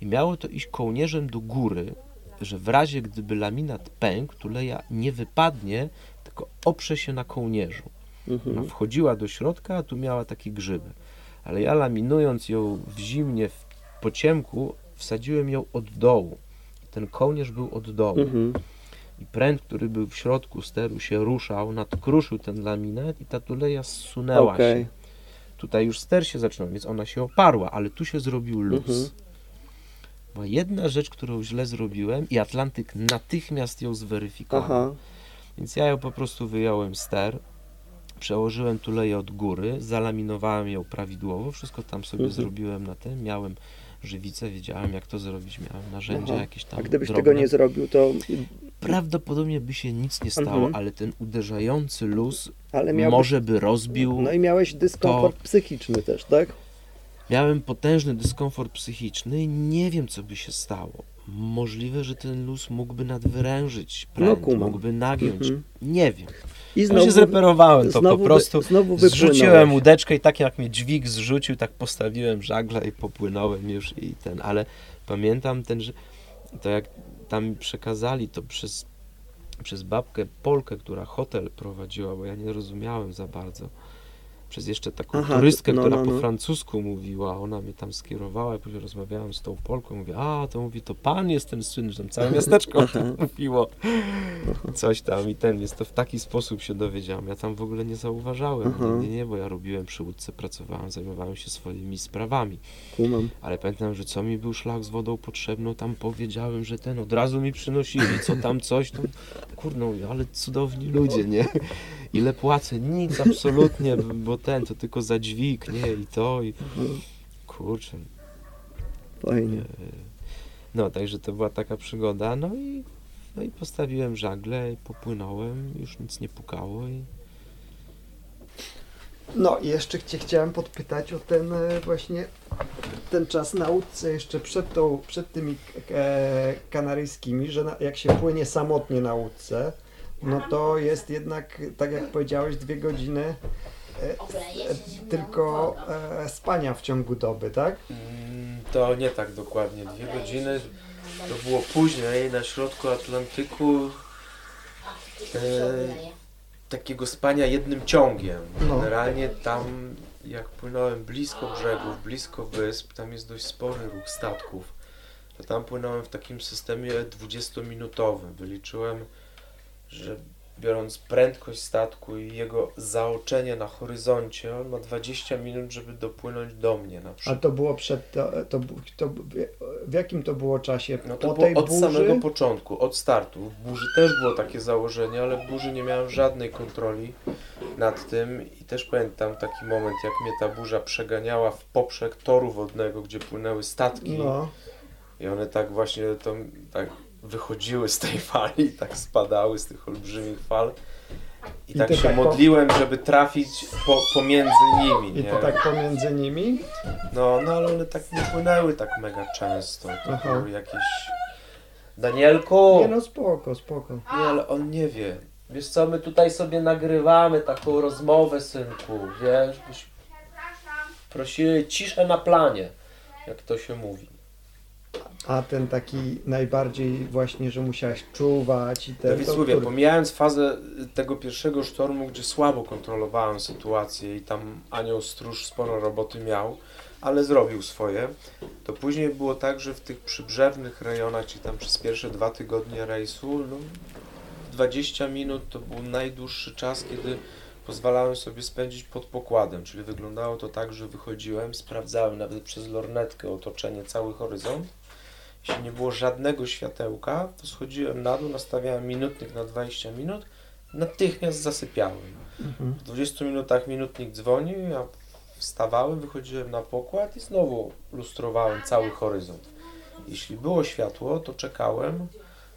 I miało to iść kołnierzem do góry, że w razie gdyby laminat pękł, tuleja nie wypadnie, tylko oprze się na kołnierzu. Mhm. Ona wchodziła do środka, a tu miała taki grzybek. Ale ja laminując ją w zimnie, w, po ciemku, wsadziłem ją od dołu. Ten kołnierz był od dołu Mhm. i pręt, który był w środku steru się ruszał, nadkruszył ten laminat i ta tuleja zsunęła Okej. się. Tutaj już ster się zaczynał, więc ona się oparła, ale tu się zrobił luz. Mhm. Była jedna rzecz, którą źle zrobiłem i Atlantyk natychmiast ją zweryfikował. Aha. Więc ja ją po prostu wyjąłem ster, przełożyłem tuleję od góry, zalaminowałem ją prawidłowo, wszystko tam sobie Mhm. zrobiłem na tym, miałem żywicę, wiedziałem jak to zrobić, miałem narzędzia Aha. jakieś tam A gdybyś drobne. tego nie zrobił, to... Prawdopodobnie by się nic nie stało, Mhm. ale ten uderzający luz Ale miałbyś... może by rozbił. No i miałeś dyskomfort psychiczny też, tak? Miałem potężny dyskomfort psychiczny i nie wiem, co by się stało. Możliwe, że ten luz mógłby nadwyrężyć pręt, No, mógłby nagiąć. Mhm. Nie wiem. I Ja się zreperowałem to znowu po prostu. Wy, znowu Zrzuciłem łódeczkę i tak jak mnie dźwig zrzucił, tak postawiłem żagle i popłynąłem już i ten, ale pamiętam ten, że to jak tam mi przekazali to przez, przez babkę Polkę, która hotel prowadziła, bo ja nie rozumiałem za bardzo. Przez jeszcze taką Aha, turystkę, no, która no, po no. francusku mówiła, ona mnie tam skierowała, i później rozmawiałem z tą Polką, mówię, a to mówi, to pan jest ten syn, że tam całe miasteczko mówiło, coś tam i ten, jest to w taki sposób się dowiedziałem, ja tam w ogóle nie zauważałem, nie, nie, nie, bo ja robiłem przy łódce, pracowałem, zajmowałem się swoimi sprawami, Kumam. ale pamiętam, że co mi był szlak z wodą potrzebną, tam powiedziałem, że ten, od razu mi przynosili, co tam coś, to mówię, ale cudowni ludzie, nie? Ile płacę? Nic, absolutnie, bo ten, to tylko za dźwig, nie? I to, i kurczę. Fajnie. No, także to była taka przygoda, no i, no i postawiłem żagle i popłynąłem, już nic nie pukało i No i jeszcze cię chciałem podpytać o ten e, właśnie ten czas na łódce jeszcze przed, tą, przed tymi e, kanaryjskimi, że na, jak się płynie samotnie na łódce, no to jest jednak, tak jak powiedziałeś, dwie godziny e, tylko e, spania w ciągu doby, tak? Mm, To nie tak dokładnie. Dwie godziny to było później na środku Atlantyku e, takiego spania jednym ciągiem. No. Generalnie tam jak płynąłem blisko brzegów, blisko wysp, tam jest dość spory ruch statków. To tam płynąłem w takim systemie 20-minutowym. Wyliczyłem, że biorąc prędkość statku i jego zaoczenie na horyzoncie, on ma 20 minut, żeby dopłynąć do mnie na A przykład. to było przed, to, to, to w jakim to było czasie? No to po było od burzy? samego początku, od startu. W burzy też było takie założenie, ale w burzy nie miałem żadnej kontroli nad tym i też pamiętam taki moment, jak mnie ta burza przeganiała w poprzek toru wodnego, gdzie płynęły statki No, i one tak właśnie to, tak wychodziły z tej [laughs] fali, tak spadały z tych olbrzymich fal. I, I tak się tak po- modliłem, żeby trafić po, pomiędzy nimi. i nie? to tak pomiędzy nimi? No, no ale one tak nie płynęły tak mega często. To Aha. były jakieś... Danielku! Nie no, spoko, spoko. Nie, ale on nie wie. Wiesz co, my tutaj sobie nagrywamy taką rozmowę, synku, wiesz, byś prosili ciszę na planie, jak to się mówi. A ten taki najbardziej właśnie, że musiałeś czuwać i. Dawid to mówię, pomijając fazę tego pierwszego sztormu, gdzie słabo kontrolowałem sytuację i tam anioł stróż sporo roboty miał, ale zrobił swoje, to później było tak, że w tych przybrzewnych rejonach, czyli tam przez pierwsze dwa tygodnie rejsu, no, 20 minut to był najdłuższy czas, kiedy pozwalałem sobie spędzić pod pokładem, czyli wyglądało to tak, że wychodziłem, sprawdzałem nawet przez lornetkę otoczenie, cały horyzont. Jeśli nie było żadnego światełka, to schodziłem na dół, nastawiałem minutnik na 20 minut, natychmiast zasypiałem. Mhm. W 20 minutach minutnik dzwonił, ja wstawałem, wychodziłem na pokład i znowu lustrowałem cały horyzont. Jeśli było światło, to czekałem,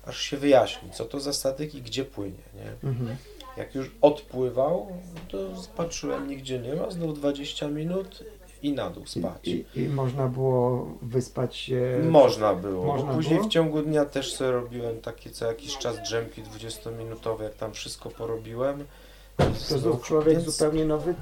aż się wyjaśni, co to za statek i gdzie płynie. Nie? Mhm. Jak już odpływał, to patrzyłem, nigdzie nie ma, znów 20 minut i na dół spać. I, i, I można było wyspać się... Można było, Można później było? w ciągu dnia też sobie robiłem takie co jakiś czas drzemki 20-minutowe, jak tam wszystko porobiłem. To znów człowiek więc zupełnie nowy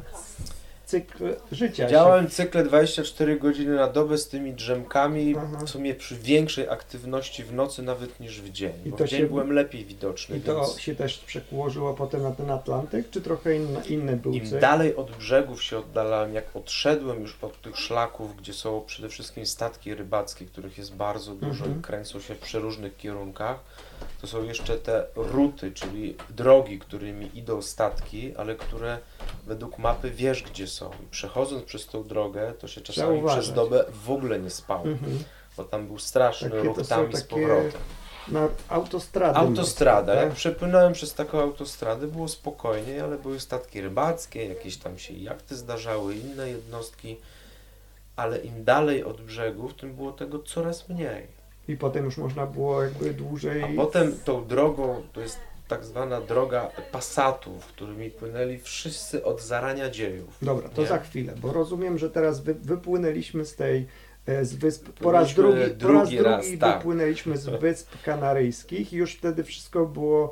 cykl życia. Działałem cykle 24 godziny na dobę z tymi drzemkami, Aha. w sumie przy większej aktywności w nocy nawet niż w dzień, I bo to w dzień się- byłem lepiej widoczny, I to więc się też przełożyło potem na ten Atlantyk, czy trochę inny, inny był im cykl? dalej od brzegów się oddalałem, jak odszedłem już od tych szlaków, gdzie są przede wszystkim statki rybackie, których jest bardzo dużo Mhm. i kręcą się w przeróżnych kierunkach, to są jeszcze te ruty, czyli drogi, którymi idą statki, ale które według mapy wiesz gdzie są. I przechodząc przez tą drogę, to się czasami przez dobę w ogóle nie spało, Mhm. bo tam był straszny Takie ruch tam i z powrotem. Na autostradę. Autostrada. morskie, Jak tak? przepłynąłem przez taką autostradę, było spokojniej, ale były statki rybackie, jakieś tam się jachty zdarzały, inne jednostki. ale im dalej od brzegów, tym było tego coraz mniej. I potem już można było jakby dłużej... A potem tą drogą, to jest tak zwana droga pasatów, którymi płynęli wszyscy od zarania dziejów. Dobra, to Nie? za chwilę, bo rozumiem, że teraz wy, wypłynęliśmy z tej e, z wysp, po raz drugi, po raz drugi raz, drugi tak. wypłynęliśmy z Wysp Kanaryjskich i już wtedy wszystko było,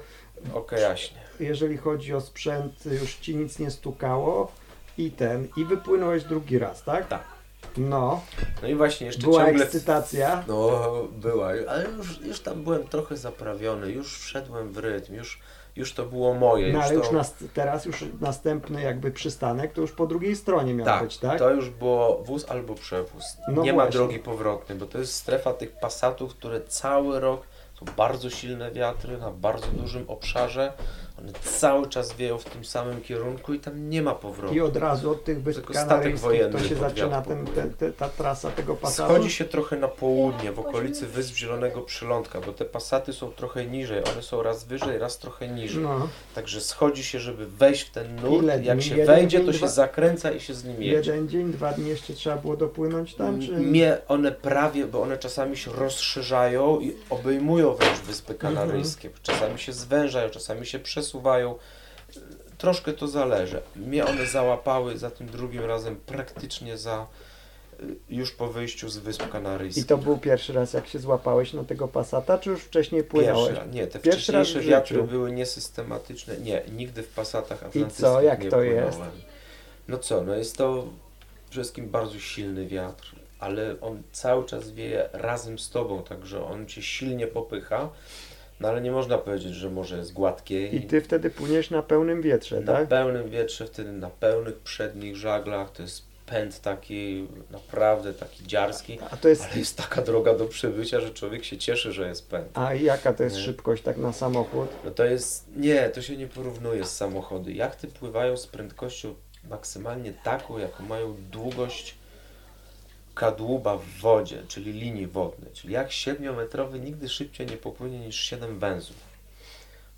Okej, jaśnie. jeżeli chodzi o sprzęt, już ci nic nie stukało i ten, i wypłynąłeś drugi raz, tak? Tak. No, No i właśnie jeszcze była ciągle... ekscytacja. No, była, ale już, już tam byłem trochę zaprawiony, już wszedłem w rytm, już, już to było moje. No ale już to... nas, teraz już następny jakby przystanek to już po drugiej stronie miał Tak, być, tak? to już było wóz albo przewóz. No nie ma właśnie. drogi powrotnej, bo to jest strefa tych pasatów, które cały rok są bardzo silne wiatry na bardzo dużym obszarze. One cały czas wieją w tym samym kierunku i tam nie ma powrotu. I od razu od tych Wysp Tylko statek Kanaryjskich to się zaczyna ten, ten, te, ta trasa tego pasatu. Schodzi się trochę na południe, w okolicy Wysp Zielonego Przylądka, bo te pasaty są trochę niżej. One są raz wyżej, raz trochę niżej. No, Także schodzi się, żeby wejść w ten nurt. Ile Jak dni? się Jeden wejdzie, dzień, to dwa- się zakręca i się z nim jedzie. jeden dzień, dwa dni jeszcze trzeba było dopłynąć tam, czy... Mnie one prawie, bo one czasami się rozszerzają i obejmują wręcz Wyspy Kanaryjskie. Czasami się zwężają, czasami się przesuwają. Troszkę to zależy. Mnie one załapały za tym drugim razem praktycznie za y, już po wyjściu z Wysp I Kanaryjskich. to był pierwszy raz, jak się złapałeś na tego pasata, czy już wcześniej płynąłeś? Pierwszy raz. Nie, te Pierwszy wcześniejsze wiatry były niesystematyczne. Nie, nigdy w pasatach I atlantyckich co, jak nie to płynąłem. jest? No co, no jest to przede wszystkim bardzo silny wiatr, ale on cały czas wieje razem z tobą, także on cię silnie popycha, no ale nie można powiedzieć, że może jest gładkie I ty wtedy płyniesz na pełnym wietrze, na tak? pełnym wietrze, wtedy na pełnych przednich żaglach, to jest pęd taki naprawdę taki dziarski, A to jest... ale jest taka droga do przebycia, że człowiek się cieszy, że jest pęd. A jaka to jest Nie. szybkość tak na samochód? No to jest, nie, to się nie porównuje z samochody. Jachty pływają z prędkością maksymalnie taką, jaką mają długość kadłuba w wodzie, czyli linii wodnej. Czyli jak 7-metrowy nigdy szybciej nie popłynie niż 7 węzłów.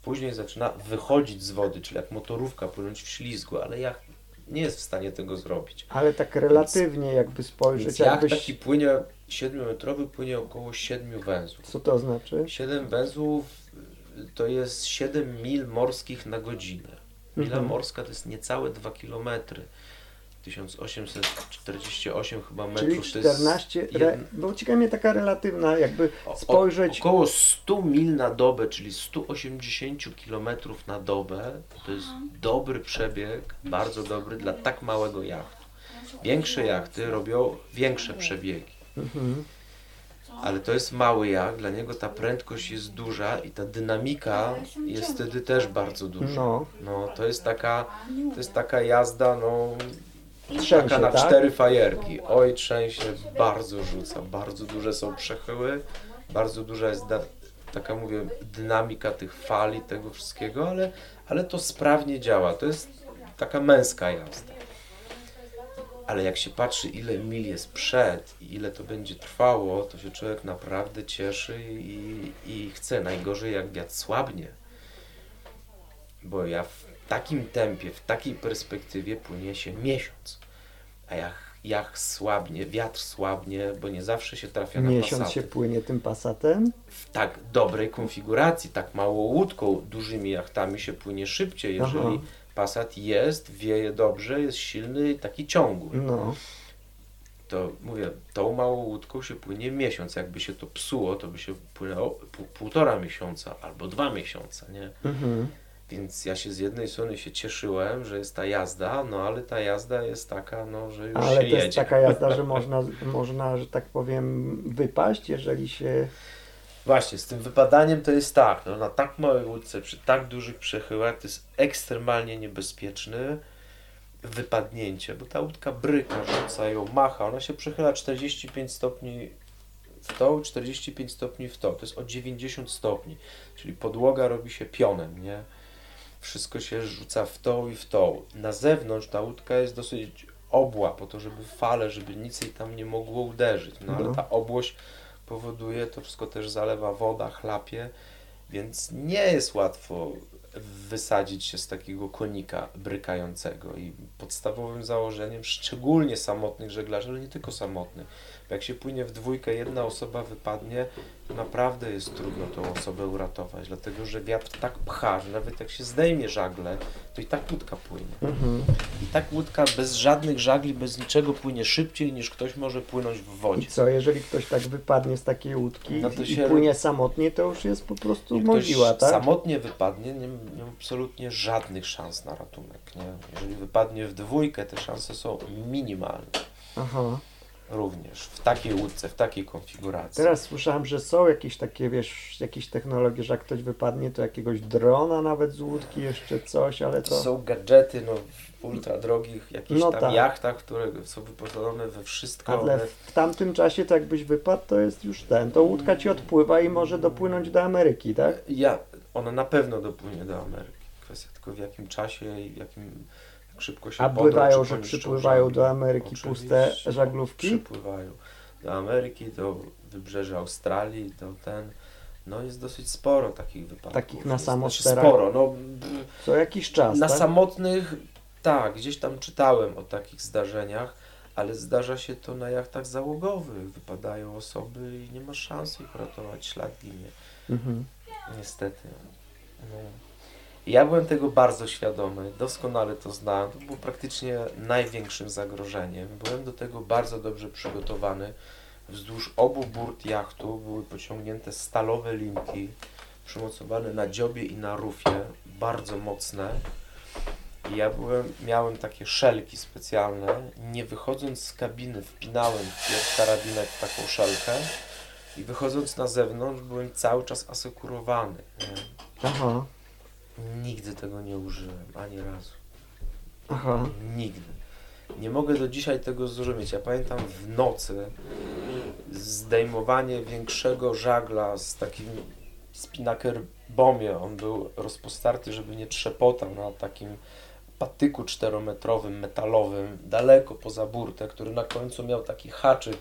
Później zaczyna wychodzić z wody, czyli jak motorówka płynąć w ślizgu, ale jacht nie jest w stanie tego zrobić. Ale tak relatywnie jakby spojrzeć, Więc jakbyś... taki płynie, 7-metrowy płynie około 7 węzłów. Co to znaczy? 7 węzłów to jest 7 mil morskich na godzinę. Mila Mhm. morska to jest niecałe 2 km. 1848 chyba metrów. Czyli to jest 14... jeden- Re... Bo ciekawe mnie taka relatywna jakby o- o- spojrzeć... Około 100 mil na dobę, czyli 180 km na dobę. To jest dobry przebieg, bardzo dobry dla tak małego jachtu. Większe jachty robią większe przebiegi. Mhm. Ale to jest mały jacht, dla niego ta prędkość jest duża i ta dynamika jest wtedy też bardzo duża. No, No, to jest taka, to jest taka jazda, no, trzęsie, taka na tak? cztery fajerki. Oj, trzęsie, bardzo rzuca, bardzo duże są przechyły, bardzo duża jest, taka mówię, dynamika tych fali, tego wszystkiego, ale, ale to sprawnie działa. To jest taka męska jazda. Ale jak się patrzy, ile mil jest przed i ile to będzie trwało, to się człowiek naprawdę cieszy i, i chce. Najgorzej, jak wiatr słabnie. Bo ja w takim tempie, w takiej perspektywie płynie się miesiąc. A jak, jak słabnie, wiatr słabnie, bo nie zawsze się trafia na Miesiąc pasaty. się płynie tym pasatem. W tak dobrej konfiguracji, tak małą łódką, dużymi jachtami się płynie szybciej, jeżeli Aha. pasat jest, wieje dobrze, jest silny i taki ciągły. No, To mówię, tą małą łódką się płynie miesiąc. Jakby się to psuło, to by się płynęło pół, półtora miesiąca albo dwa miesiące, nie? mhm. Więc ja się z jednej strony się cieszyłem, że jest ta jazda, no ale ta jazda jest taka, no, że już ale się to jedzie. jest taka jazda, że [laughs] można, można, że tak powiem, wypaść, jeżeli się... Właśnie, z tym wypadaniem to jest tak, no, na tak małej łódce, przy tak dużych przechyłach, to jest ekstremalnie niebezpieczne wypadnięcie, bo ta łódka bryka, rzuca ją, macha, ona się przechyla 45 stopni w to, 45 stopni w to, to jest o 90 stopni, czyli podłoga robi się pionem, nie? Wszystko się rzuca w tą i w tą. Na zewnątrz ta łódka jest dosyć obła, po to, żeby fale, żeby nic jej tam nie mogło uderzyć, no ale No. ta obłość powoduje, to wszystko też zalewa woda, chlapie Więc nie jest łatwo wysadzić się z takiego konika brykającego i podstawowym założeniem, szczególnie samotnych żeglarzy, ale nie tylko samotnych, jak się płynie w dwójkę, jedna osoba wypadnie, to naprawdę jest trudno tą osobę uratować, dlatego że wiatr tak pcha, że nawet jak się zdejmie żagle, to i tak łódka płynie. Mhm. I tak łódka bez żadnych żagli, bez niczego płynie szybciej niż ktoś może płynąć w I wodzie. co, jeżeli ktoś tak wypadnie z takiej łódki No to i się- płynie samotnie, to już jest po prostu Jak mogiła, tak? samotnie wypadnie, nie, nie ma absolutnie żadnych szans na ratunek. Nie? Jeżeli wypadnie w dwójkę, te szanse są minimalne. Aha. Również w takiej łódce, w takiej konfiguracji. Teraz słyszałem, że są jakieś takie, wiesz, jakieś technologie, że jak ktoś wypadnie, to jakiegoś drona nawet z łódki, jeszcze coś, ale To są gadżety no, w ultra drogich jakichś No tam tak. jachtach, które są wyposażone we wszystko. Ale w tamtym czasie, to jakbyś wypadł, to jest już ten, to łódka ci odpływa i może dopłynąć do Ameryki, tak? Ja, ona na pewno dopłynie do Ameryki. Kwestia tylko w jakim czasie i w jakim jak szybko się A czy że przypływają do Ameryki puste Oczywiście, żaglówki? Przypływają do Ameryki, do wybrzeża Australii, do ten. No jest dosyć sporo takich wypadków. Takich na samosterach? Znaczy sporo, no Co jakiś czas, na tak? samotnych, tak, gdzieś tam czytałem o takich zdarzeniach, ale zdarza się to na jachtach załogowych. Wypadają osoby i nie ma szans ich uratować, ślad ginie. Mhm. Niestety. No. Ja byłem tego bardzo świadomy, doskonale to znałem. To było praktycznie największym zagrożeniem. Byłem do tego bardzo dobrze przygotowany. Wzdłuż obu burt jachtu były pociągnięte stalowe linki przymocowane na dziobie i na rufie, bardzo mocne. I ja byłem, miałem takie szelki specjalne. Nie wychodząc z kabiny wpinałem wpierw karabinek taką szelkę i wychodząc na zewnątrz byłem cały czas asekurowany. Aha, Nigdy tego nie użyłem, ani razu. aha. Nigdy. Nie mogę do dzisiaj tego zrozumieć. Ja pamiętam w nocy zdejmowanie większego żagla z takim spinnaker bomie. On był rozpostarty, żeby nie trzepotał na takim patyku czterometrowym, metalowym, daleko poza burtę, który na końcu miał taki haczyk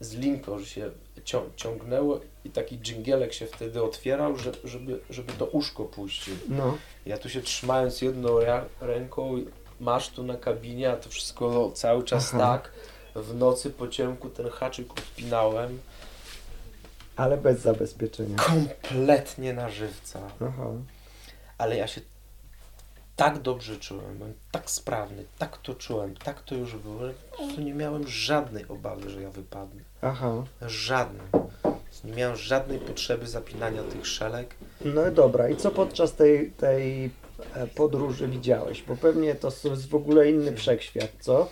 z linką, że się cią ciągnęło i taki dżingielek się wtedy otwierał, że, żeby, żeby to uszko puścił. No, Ja tu się trzymając jedną rę- ręką, masz tu na kabinie, a to wszystko cały czas Aha. tak. W nocy po ciemku ten haczyk odpinałem. ale bez zabezpieczenia. Kompletnie na żywca. Aha. Ale ja się tak dobrze czułem, byłem tak sprawny, tak to czułem, tak to już było, że po prostu nie miałem żadnej obawy, że ja wypadnę. Aha. Żadnej. Nie miałem żadnej potrzeby zapinania tych szelek. No dobra, i co podczas tej, tej e, podróży widziałeś? Bo pewnie to jest w ogóle inny wszechświat, co?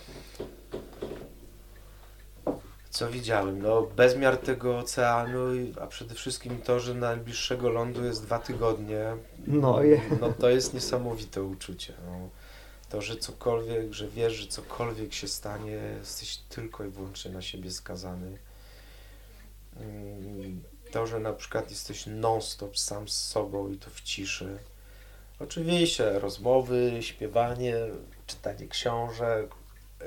Co widziałem? No, bezmiar tego oceanu, a przede wszystkim to, że najbliższego lądu jest dwa tygodnie. No. No to jest niesamowite uczucie. No. To, że cokolwiek, że wiesz, że cokolwiek się stanie, jesteś tylko i wyłącznie na siebie skazany. Mm, To, że na przykład jesteś non-stop sam z sobą i to w ciszy. Oczywiście rozmowy, śpiewanie, czytanie książek,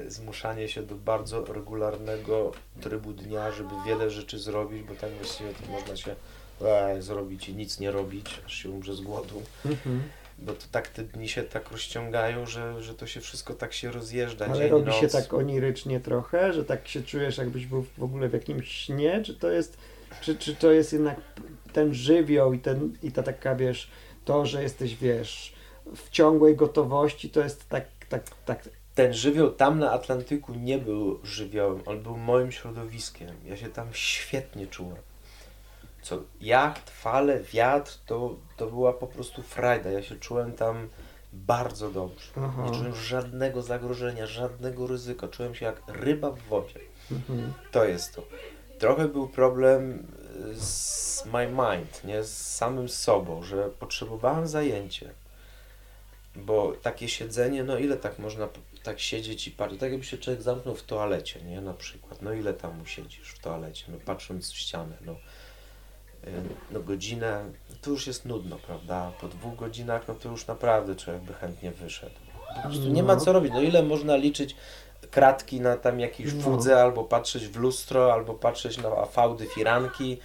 zmuszanie się do bardzo regularnego trybu dnia, żeby wiele rzeczy zrobić, bo tak właściwie to można się e, zrobić i nic nie robić, aż się umrze z głodu. Mhm. Bo to tak te dni się tak rozciągają, że, że to się wszystko tak się rozjeżdża. Ale dzień, robi noc. się tak onirycznie trochę, że tak się czujesz, jakbyś był w ogóle w jakimś śnie, czy to jest, czy, czy to jest jednak ten żywioł i, ten, i ta taka, wiesz, to, że jesteś, wiesz, w ciągłej gotowości, to jest tak, tak, tak, Ten żywioł tam na Atlantyku nie był żywiołem, on był moim środowiskiem. Ja się tam świetnie czułem. Co jacht, fale, wiatr, to, to była po prostu frajda. Ja się czułem tam bardzo dobrze. Aha. Nie czułem żadnego zagrożenia, żadnego ryzyka. Czułem się jak ryba w wodzie. mhm. To jest to. Trochę był problem y, z my mind, nie? Z samym sobą, że potrzebowałem zajęcie. Bo takie siedzenie, no ile tak można tak siedzieć i patrzeć, tak jakby się człowiek zamknął w toalecie, nie? Na przykład, no ile tam siedzisz w toalecie, no patrząc w ścianę, no. No godzinę, to już jest nudno, prawda? Po dwóch godzinach, no to już naprawdę człowiek by chętnie wyszedł. Po prostu nie ma No. co robić, no ile można liczyć kratki na tam jakiejś No. albo patrzeć w lustro, albo patrzeć na fałdy firanki.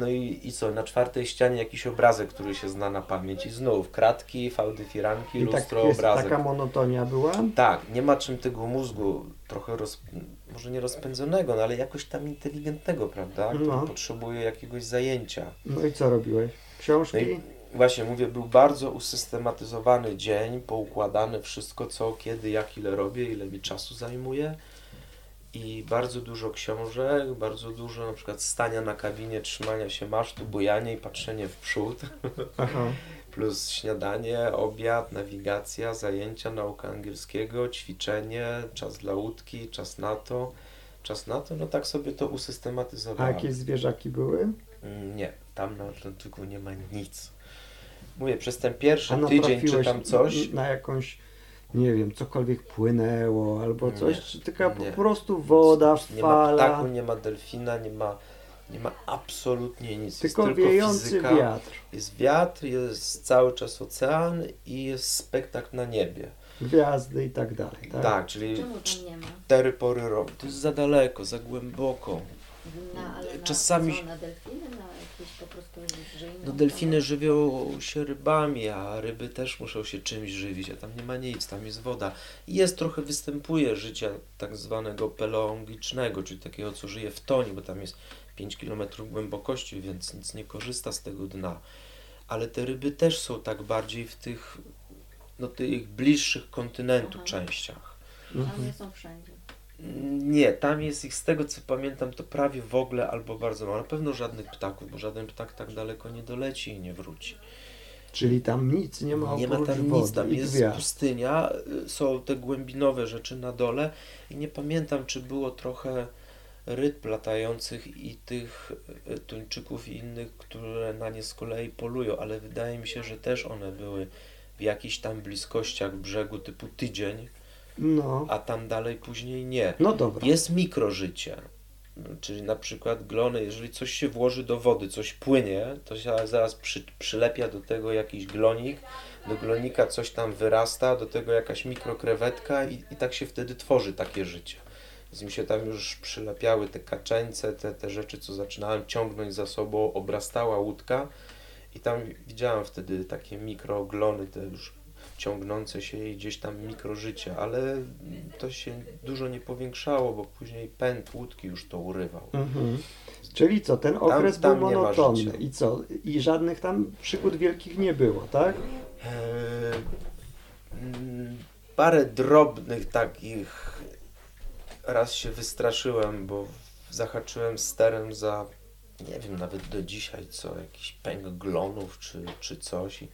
No i, i co, na czwartej ścianie jakiś obrazek, który się zna na pamięć i znów kratki, fałdy firanki, I tak lustro, jest, obrazek. taka monotonia była? Tak, nie ma czym tego mózgu trochę roz, może nie rozpędzonego, no ale jakoś tam inteligentnego, prawda? Który No. potrzebuje jakiegoś zajęcia. No i co robiłeś? Książki? No i właśnie mówię, był bardzo usystematyzowany dzień, poukładane wszystko, co, kiedy, jak, ile robię, ile mi czasu zajmuje. I bardzo dużo książek, bardzo dużo na przykład stania na kabinie, trzymania się masztu, bujanie i patrzenie w przód. Aha. [laughs] Plus śniadanie, obiad, nawigacja, zajęcia, nauka angielskiego, ćwiczenie, czas dla łódki, czas na to. Czas na to, no tak sobie to A usystematyzowałem. jakieś zwierzaki były? Mm, Nie, tam na Atlantyku nie ma nic. Mówię, przez ten pierwszy A tydzień czy natrafiłeś tam coś, na jakąś, nie wiem, cokolwiek płynęło albo coś, Nie, czy taka nie. po prostu woda, nie ma fala, ptaku, nie ma delfina, nie ma, nie ma absolutnie nic. tylko jest tylko wiejący fizyka. wiatr, Jest wiatr, jest cały czas ocean i jest spektakl na niebie. gwiazdy i tak dalej, tak? Tak, czyli nie ma? cztery pory roku. To jest za daleko, za głęboko. Na, ale Czasami- na delfiny? Prostu inną No delfiny żywią się rybami, a ryby też muszą się czymś żywić, a tam nie ma nic, tam jest woda. I Jest trochę, występuje życia tak zwanego peleongicznego, czyli takiego, co żyje w tonie, bo tam jest 5 km głębokości, więc nic nie korzysta z tego dna. Ale te ryby też są tak bardziej w tych, no tych bliższych kontynentu Aha. częściach. Mhm. Ale nie są wszędzie. Nie, tam jest ich z tego co pamiętam to prawie w ogóle albo bardzo mało. Na pewno żadnych ptaków, bo żaden ptak tak daleko nie doleci i nie wróci. Czyli tam nic nie ma Nie ma tam wody nic, tam jest gwiazd. pustynia, y, są te głębinowe rzeczy na dole i nie pamiętam czy było trochę ryb latających i tych y, tuńczyków i innych, które na nie z kolei polują, ale wydaje mi się, że też one były w jakichś tam bliskościach brzegu typu tydzień, No, a tam dalej później nie. no dobra. Jest mikrożycie. Czyli na przykład glony, jeżeli coś się włoży do wody, coś płynie, to się zaraz przy, przylepia do tego jakiś glonik, do glonika coś tam wyrasta, do tego jakaś mikrokrewetka i, i tak się wtedy tworzy takie życie. Więc mi się tam już przylepiały te kaczeńce, te, te rzeczy, co zaczynałem ciągnąć za sobą, obrastała łódka i tam widziałem wtedy takie mikroglony, te już ciągnące się i gdzieś tam mikrożycie, ale to się dużo nie powiększało, bo później pęd łódki już to urywał. Mhm. Czyli co, ten okres tam był nie ma monotonny i co? I żadnych tam przygód wielkich nie było, tak? Eee, parę drobnych takich raz się wystraszyłem, bo zahaczyłem sterem za nie wiem nawet do dzisiaj co, jakiś pęk glonów czy, czy coś i,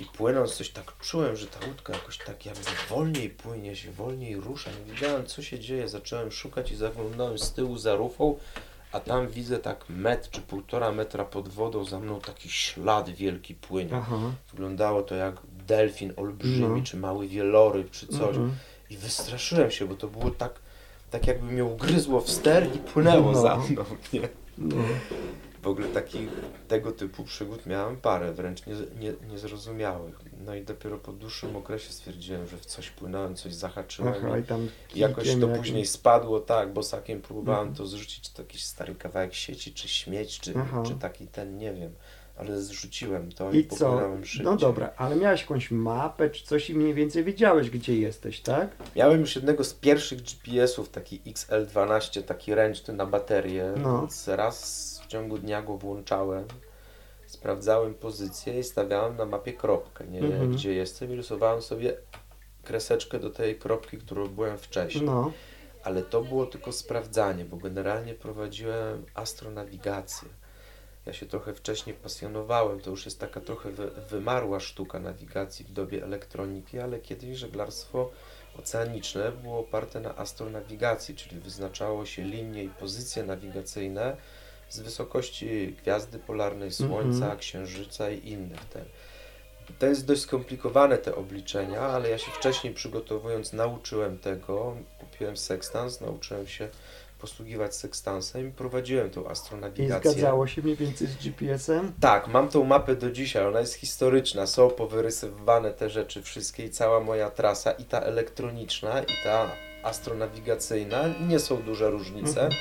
i płynąc coś tak czułem, że ta łódka jakoś tak jakby wolniej płynie się, wolniej rusza, nie wiedziałem co się dzieje, zacząłem szukać i zaglądałem z tyłu za rufą, a tam widzę tak metr czy półtora metra pod wodą za mną taki ślad wielki płynie. Aha. Wyglądało to jak delfin olbrzymi, No. czy mały wieloryb, czy coś. Mhm. I wystraszyłem się, bo to było tak, tak jakby mnie ugryzło w ster i płynęło No. za mną. Nie? No. W ogóle takich, tego typu przygód miałem parę, wręcz nie, nie, niezrozumiałych. No i dopiero po dłuższym okresie stwierdziłem, że w coś płynąłem, coś zahaczyłem. Aha, i i tam Jakoś to później spadło, tak, bosakiem próbowałem Mhm. to zrzucić, to jakiś stary kawałek sieci, czy śmieć, czy, Aha. czy taki ten, nie wiem. Ale zrzuciłem to i, I co? popłynąłem szybciej. No dobra, ale miałeś jakąś mapę czy coś i mniej więcej wiedziałeś, gdzie jesteś, tak? Miałem już jednego z pierwszych GPS-ów, taki XL12, taki ręczny na baterię, No. więc raz ciągu dnia go włączałem, sprawdzałem pozycję i stawiałem na mapie kropkę, nie Mhm. gdzie jestem i rysowałem sobie kreseczkę do tej kropki, którą byłem wcześniej. No. Ale to było tylko sprawdzanie, bo generalnie prowadziłem astronawigację. Ja się trochę wcześniej pasjonowałem, to już jest taka trochę wy, wymarła sztuka nawigacji w dobie elektroniki, ale kiedyś żeglarstwo oceaniczne było oparte na astronawigacji, czyli wyznaczało się linie i pozycje nawigacyjne z wysokości gwiazdy polarnej, Słońca, Mhm. Księżyca i innych. Te, to jest dość skomplikowane te obliczenia, ale ja się wcześniej przygotowując nauczyłem tego, kupiłem sekstans, nauczyłem się posługiwać sekstansem i prowadziłem tą I astronawigację. zgadzało się mniej więcej z GPS-em? Tak, mam tą mapę do dzisiaj, ona jest historyczna, są powyrysowane te rzeczy wszystkie i cała moja trasa, i ta elektroniczna, i ta astronawigacyjna, nie są duże różnice, Mhm.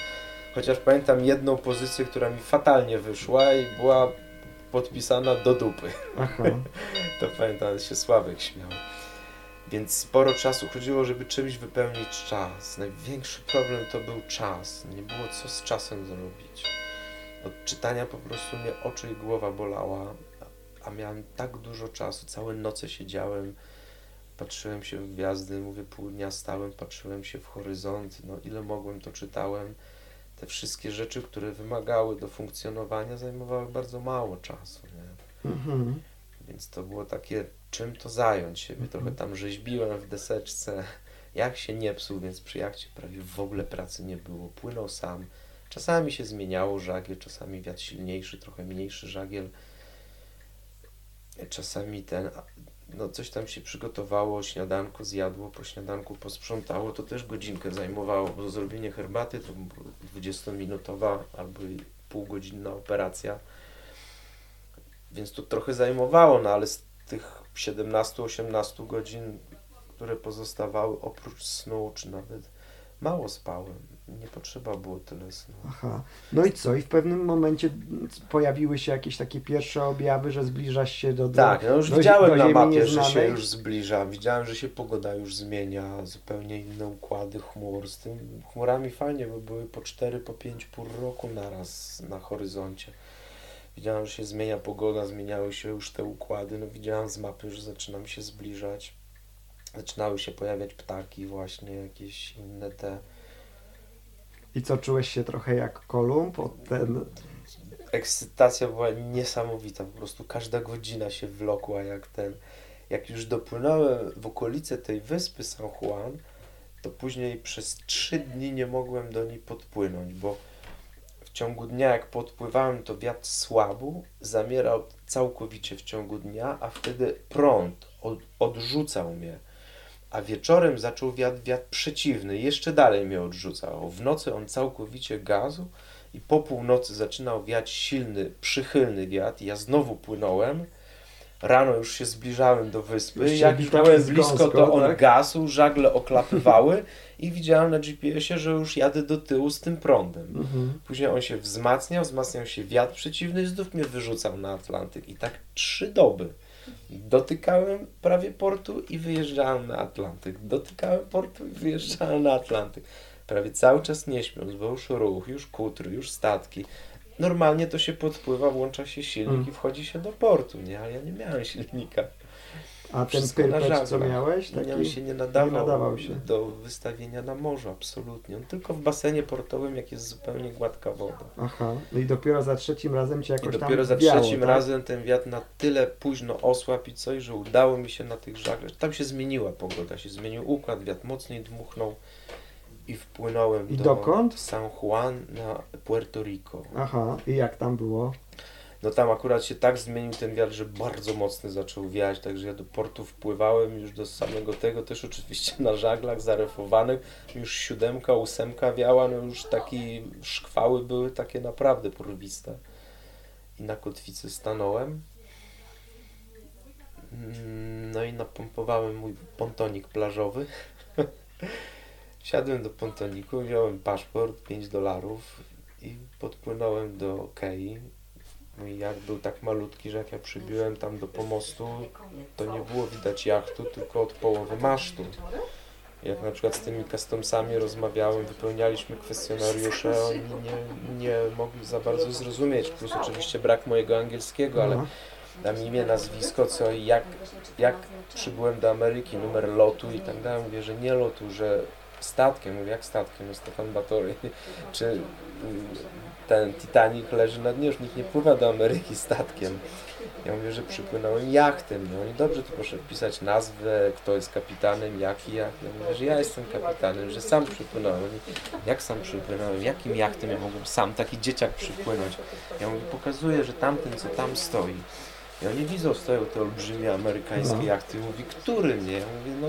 Chociaż pamiętam jedną pozycję, która mi fatalnie wyszła i była podpisana do dupy. Aha. [laughs] To pamiętam, się Sławek śmiał. Więc sporo czasu chodziło, żeby czymś wypełnić czas. Największy problem to był czas. Nie było co z czasem zrobić. Od czytania po prostu mnie oczy i głowa bolała, a- miałem tak dużo czasu. Całe noce siedziałem, patrzyłem się w gwiazdy, mówię pół dnia stałem, patrzyłem się w horyzont. No ile mogłem to czytałem. Te wszystkie rzeczy, które wymagały do funkcjonowania, zajmowały bardzo mało czasu. Mhm. Więc to było takie, czym to zająć siebie. Trochę tam rzeźbiłem w deseczce. Jak się nie psuł, więc przy jachcie prawie w ogóle pracy nie było. Płynął sam. Czasami się zmieniało żagiel, czasami wiatr silniejszy, trochę mniejszy żagiel. Czasami ten, no coś tam się przygotowało, śniadanko zjadło, po śniadanku posprzątało, to też godzinkę zajmowało, bo zrobienie herbaty to 20-minutowa albo półgodzinna operacja. Więc to trochę zajmowało, no ale z tych 17-18 godzin, które pozostawały oprócz snu, czy nawet mało spałem. Nie potrzeba było tyle snu. Aha. No i co? I w pewnym momencie pojawiły się jakieś takie pierwsze objawy, że zbliżasz się do, do Tak, no już do, widziałem do na mapie, że się nieznanej? już zbliża. Widziałem, że się pogoda już zmienia, zupełnie inne układy chmur. Z tym chmurami fajnie, bo były po 4, po 5 pór roku naraz na horyzoncie. Widziałem, że się zmienia pogoda, zmieniały się już te układy. No widziałem z mapy, że zaczynam się zbliżać. Zaczynały się pojawiać ptaki właśnie, jakieś inne te... I co, czułeś się trochę jak Kolumb? Od ten... ekscytacja była niesamowita, po prostu każda godzina się wlokła jak ten. Jak już dopłynąłem w okolice tej wyspy San Juan, to później przez trzy dni nie mogłem do niej podpłynąć, bo w ciągu dnia jak podpływałem, to wiatr słabł, zamierał całkowicie w ciągu dnia, a wtedy prąd od, odrzucał mnie. A wieczorem zaczął wiatr, wiatr przeciwny, jeszcze dalej mnie odrzucał. W nocy on całkowicie gazł i po północy zaczynał wiać silny, przychylny wiatr. Ja znowu płynąłem. Rano już się zbliżałem do wyspy. Już Jak już byłem blisko, to on tak? gasł, żagle oklapywały [laughs] i widziałem na GPS-ie, że już jadę do tyłu z tym prądem. Mhm. Później on się wzmacniał, wzmacniał się wiatr przeciwny i znów mnie wyrzucał na Atlantyk. I tak trzy doby. Dotykałem prawie portu i wyjeżdżałem na Atlantyk. Dotykałem portu i wyjeżdżałem na Atlantyk. Prawie cały czas nie śpiąc, bo już ruch, już kutry, już statki. Normalnie to się podpływa, włącza się silnik Mm. i wchodzi się do portu, nie? Ale ja nie miałem silnika. A ten pyrpecz, co miałeś? Nie, on Taki... się nie nadawał, nie nadawał się. do wystawienia na morzu, absolutnie. On tylko w basenie portowym, jak jest zupełnie gładka woda. Aha. No i dopiero za trzecim razem cię I jakoś dopiero tam za wiało, trzecim tak? razem ten wiatr na tyle późno osłabł i coś, że udało mi się na tych żaglach. Tam się zmieniła pogoda, się zmienił układ, wiatr mocniej dmuchnął i wpłynąłem I do dokąd? San Juan na Puerto Rico. Aha. I jak tam było? No tam akurat się tak zmienił ten wiatr, że bardzo mocny zaczął wiać, także ja do portu wpływałem już do samego tego, też oczywiście na żaglach zarefowanych, już siódemka, ósemka wiała, no już takie szkwały były takie naprawdę porwiste. I na kotwicy stanąłem. Mm, No i napompowałem mój pontonik plażowy. [laughs] Wsiadłem do pontoniku, wziąłem paszport, 5 dolarów i podpłynąłem do Kei. Mój jacht był tak malutki, że jak ja przybiłem tam do pomostu, to nie było widać jachtu, tylko od połowy masztu. Jak na przykład z tymi customsami rozmawiałem, wypełnialiśmy kwestionariusze, oni nie, nie mogli za bardzo zrozumieć, plus oczywiście brak mojego angielskiego, ale No. tam imię, nazwisko, co i jak, jak przybyłem do Ameryki, numer lotu i tak dalej. Mówię, że nie lotu, że statkiem. Mówię, jak statkiem? No Stefan Batory. Czy ten Titanic leży na dnie, już nikt nie pływa do Ameryki statkiem. Ja mówię, że przypłynąłem jachtem. No i dobrze, to proszę wpisać nazwę, kto jest kapitanem, jaki jacht. Ja mówię, że ja jestem kapitanem, że sam przypłynąłem. Jak sam przypłynąłem? Jakim jachtem ja mogłem sam, taki dzieciak przypłynąć? Ja mówię, pokazuję, że tamten, co tam stoi. I oni widzą, stoją te olbrzymie amerykańskie No. jachty. Mówi, który nie? Ja mówię, no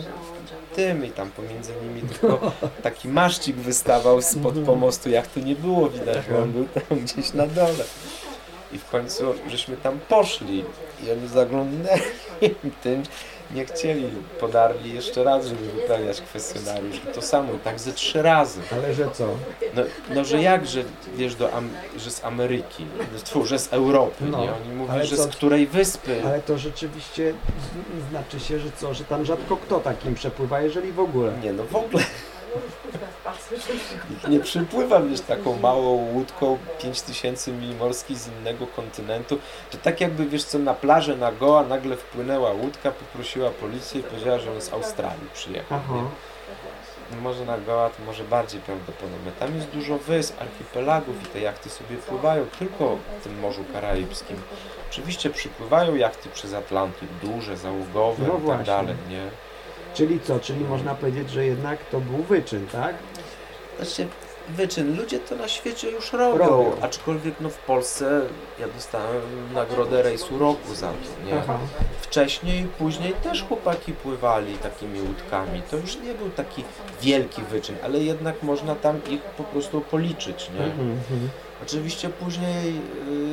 tym i tam pomiędzy nimi tylko taki maszcik wystawał spod pomostu jachtu. Nie było widać, bo on był tam gdzieś na dole. I w końcu żeśmy tam poszli i oni zaglądnęli [laughs] tym. Nie chcieli, podarli jeszcze raz, żeby wypełniać kwestionariusz. I to samo, tak ze trzy razy. Ale że co? No, no że jak, że wiesz, do Am- że z Ameryki, tfu, że z Europy, No, nie? Oni mówią, że co- z której wyspy. Ale to rzeczywiście znaczy się, że co, że tam rzadko kto takim przepływa, jeżeli w ogóle. Nie, no w ogóle. Nie przypływam wiesz taką małą łódką 5000 mil morskich z innego kontynentu. To tak jakby wiesz co na plażę na Goa nagle wpłynęła łódka, poprosiła policję i powiedziała, że on z Australii przyjechał. No może na Goa to może bardziej prawdopodobne. Tam jest dużo wysp, archipelagów i te jachty sobie pływają tylko w tym Morzu Karaibskim. Oczywiście przypływają jachty przez Atlantyk, duże, załogowe No i tak dalej, nie? Czyli co, czyli można powiedzieć, że jednak to był wyczyn, tak? Znaczy, wyczyn, ludzie to na świecie już robią, Robią. aczkolwiek no w Polsce ja dostałem nagrodę rejsu roku za to, nie? Aha. Wcześniej, później też chłopaki pływali takimi łódkami, to już nie był taki wielki wyczyn, ale jednak można tam ich po prostu policzyć, nie? Mhm, mhm. Oczywiście później,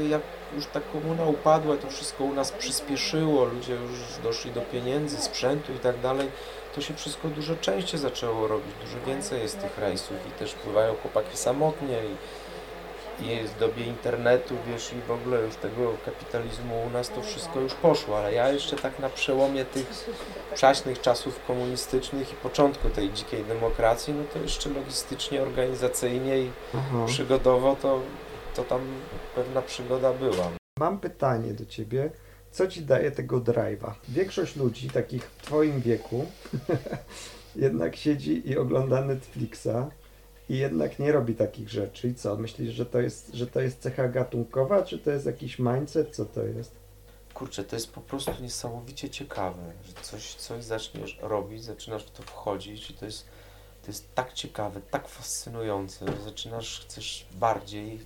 y, jak już ta komuna upadła, to wszystko u nas przyspieszyło, ludzie już doszli do pieniędzy, sprzętu i tak dalej, to się wszystko dużo częściej zaczęło robić, dużo więcej jest tych rejsów i też pływają chłopaki samotnie i, i w dobie internetu, wiesz, i w ogóle już tego kapitalizmu u nas to wszystko już poszło, ale ja jeszcze tak na przełomie tych przaśnych czasów komunistycznych i początku tej dzikiej demokracji, no to jeszcze logistycznie, organizacyjnie i Aha. przygodowo to, to tam pewna przygoda była. Mam pytanie do ciebie. Co ci daje tego drive'a? Większość ludzi takich w twoim wieku [laughs] jednak siedzi i ogląda Netflixa i jednak nie robi takich rzeczy. I co? Myślisz, że to jest, że to jest cecha gatunkowa, czy to jest jakiś mindset? Co to jest? Kurczę, to jest po prostu niesamowicie ciekawe, że coś, coś zaczniesz robić, zaczynasz w to wchodzić i to jest, to jest tak ciekawe, tak fascynujące, że zaczynasz, chcesz bardziej,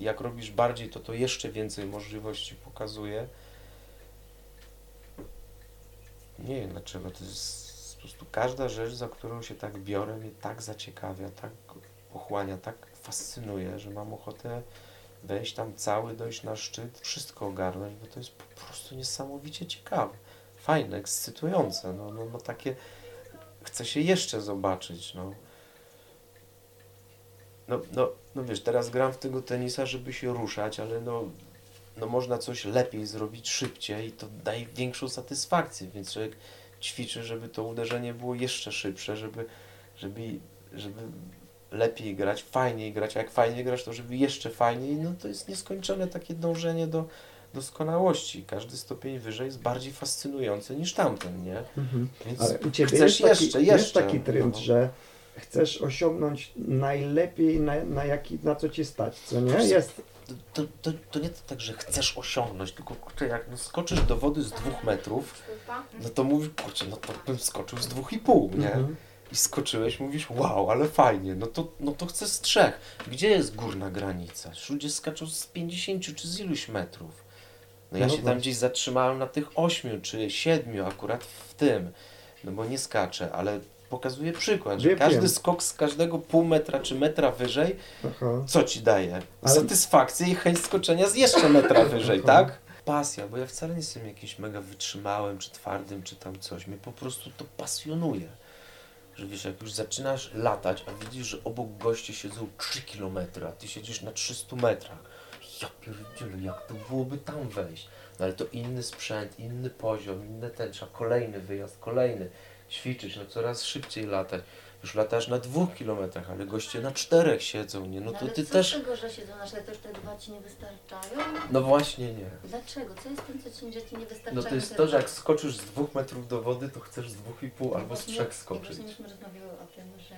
jak robisz bardziej, to to jeszcze więcej możliwości pokazuje. Nie wiem dlaczego, to jest po prostu każda rzecz, za którą się tak biorę, mnie tak zaciekawia, tak pochłania, tak fascynuje, że mam ochotę wejść tam cały, dojść na szczyt, wszystko ogarnąć, bo to jest po prostu niesamowicie ciekawe, fajne, ekscytujące, no, no, no takie, chce się jeszcze zobaczyć, no. No, no, no wiesz, teraz gram w tego tenisa, żeby się ruszać, ale no, no można coś lepiej zrobić szybciej i to daje większą satysfakcję, więc człowiek ćwiczy, żeby to uderzenie było jeszcze szybsze, żeby, żeby, żeby lepiej grać, fajniej grać, a jak fajnie grasz, to żeby jeszcze fajniej, no to jest nieskończone takie dążenie do doskonałości. Każdy stopień wyżej jest bardziej fascynujący niż tamten, nie? Więc Ale u ciebie chcesz jest taki, jeszcze, jest jeszcze. taki trend, no. że chcesz osiągnąć najlepiej, na, na, jaki, na co ci stać, co nie? Jest, To, to, to nie to tak, że chcesz osiągnąć, tylko kurczę, jak no skoczysz do wody z dwóch metrów, no to mówisz, kurczę, no to bym skoczył z dwóch i pół, nie? Mhm. I skoczyłeś, mówisz, wow, ale fajnie, no to, no to chcę z trzech. Gdzie jest górna granica? Ludzie skaczą z 50 czy z iluś metrów. No ja No się tam gdzieś zatrzymałem na tych ośmiu czy siedmiu akurat w tym, no bo nie skaczę, ale pokazuję przykład, że Wiem, każdy wiem. skok z każdego pół metra czy metra wyżej, aha. co ci daje? Ale- Satysfakcję i chęć skoczenia z jeszcze metra wyżej, tak? Pasja, bo ja wcale nie jestem jakimś mega wytrzymałym, czy twardym, czy tam coś. Mnie po prostu to pasjonuje. Że wiesz, jak już zaczynasz latać, a widzisz, że obok goście siedzą 3 km, a ty siedzisz na 300 metrach. Ja pierdzielę, jak to byłoby tam wejść? No ale to inny sprzęt, inny poziom, inne ten, trzeba kolejny wyjazd, kolejny. Ćwiczyć, no coraz szybciej latać. Już latasz na dwóch kilometrach, ale goście na czterech siedzą, nie? No to ale ty co też... z tego, że siedzą na to już te dwa ci nie wystarczają? No właśnie nie. Dlaczego? Co jest tym, co ci, że ci nie wystarczają? No to jest to, że jak skoczysz z dwóch metrów do wody, to chcesz z dwóch i pół albo z trzech skoczyć. Właśnie myśmy rozmawiały o tym, że,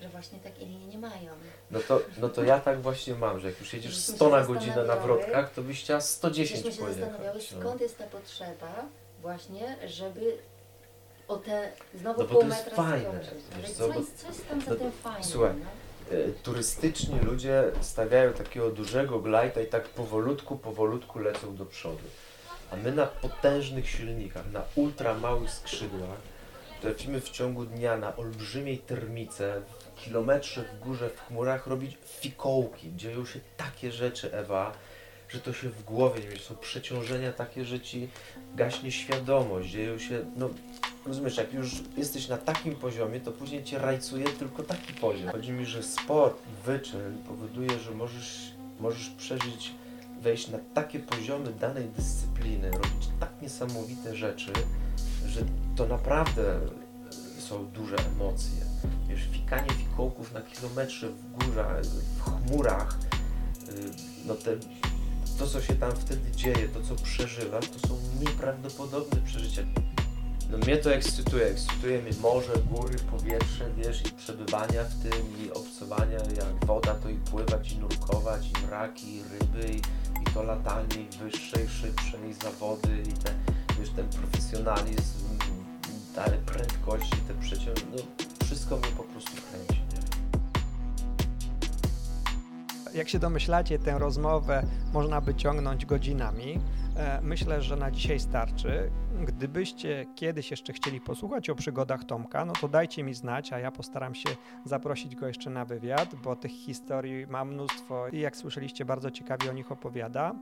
że właśnie takie linie nie mają. No to, no to ja tak właśnie mam, że jak już jedziesz Myśmy 100 się na godzinę na wrotkach, to byś chciała 110 Myśmy się zastanawiały, pojechać. No. skąd jest ta potrzeba właśnie, żeby o te znowu No bo pół to jest metra fajne, wiesz co, co, jest, co jest tam za no, tym fajnym? słuchaj, no? E, Turystyczni ludzie stawiają takiego dużego glajta i tak powolutku, powolutku lecą do przodu. A my na potężnych silnikach, na ultra małych skrzydłach, trafimy w ciągu dnia na olbrzymiej termice, w kilometrze w górze, w chmurach robić fikołki. Dzieją się takie rzeczy, Ewa, że to się w głowie nie mieści. Są przeciążenia takie, że ci gaśnie świadomość, dzieją się, no rozumiesz, jak już jesteś na takim poziomie, to później cię rajcuje tylko taki poziom. Chodzi mi, że sport, wyczyn powoduje, że możesz, możesz przeżyć, wejść na takie poziomy danej dyscypliny, robić tak niesamowite rzeczy, że to naprawdę są duże emocje. Wiesz, fikanie fikołków na kilometrze w górach, w chmurach, y, no te, to co się tam wtedy dzieje, to co przeżywasz, to są nieprawdopodobne przeżycia. No mnie to ekscytuje, ekscytuje mnie morze, góry, powietrze, wiesz, i przebywania w tym, i obcowania, jak woda, to i pływać, i nurkować, i mraki, i ryby, i, i to latanie, i wyższe, i szybsze, i zawody, i te, wiesz, ten profesjonalizm, ale prędkości, te przeciąg, no wszystko mnie po prostu kręci. Jak się domyślacie, tę rozmowę można by ciągnąć godzinami. E, Myślę, że na dzisiaj starczy. Gdybyście kiedyś jeszcze chcieli posłuchać o przygodach Tomka, no to dajcie mi znać, a ja postaram się zaprosić go jeszcze na wywiad, bo tych historii mam mnóstwo i jak słyszeliście, bardzo ciekawie o nich opowiada.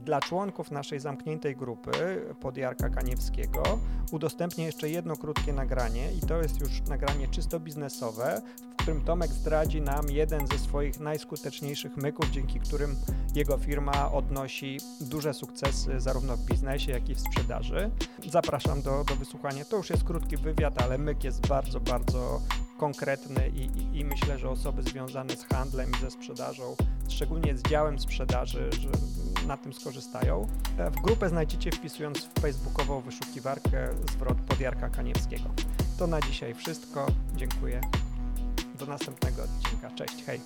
Dla członków naszej zamkniętej grupy pod Jarka Kaniewskiego udostępnię jeszcze jedno krótkie nagranie i to jest już nagranie czysto biznesowe, w którym Tomek zdradzi nam jeden ze swoich najskuteczniejszych myków, dzięki którym jego firma odnosi duże sukcesy zarówno w biznesie, jak i w sprzedaży. Zapraszam do, do wysłuchania. To już jest krótki wywiad, ale myk jest bardzo, bardzo konkretny i, i, i myślę, że osoby związane z handlem i ze sprzedażą, szczególnie z działem sprzedaży, że na tym skorzystają. E, W grupę znajdziecie wpisując w facebookową wyszukiwarkę zwrot pod Jarka Kaniewskiego. To na dzisiaj wszystko. Dziękuję. Do następnego odcinka. Cześć, hej.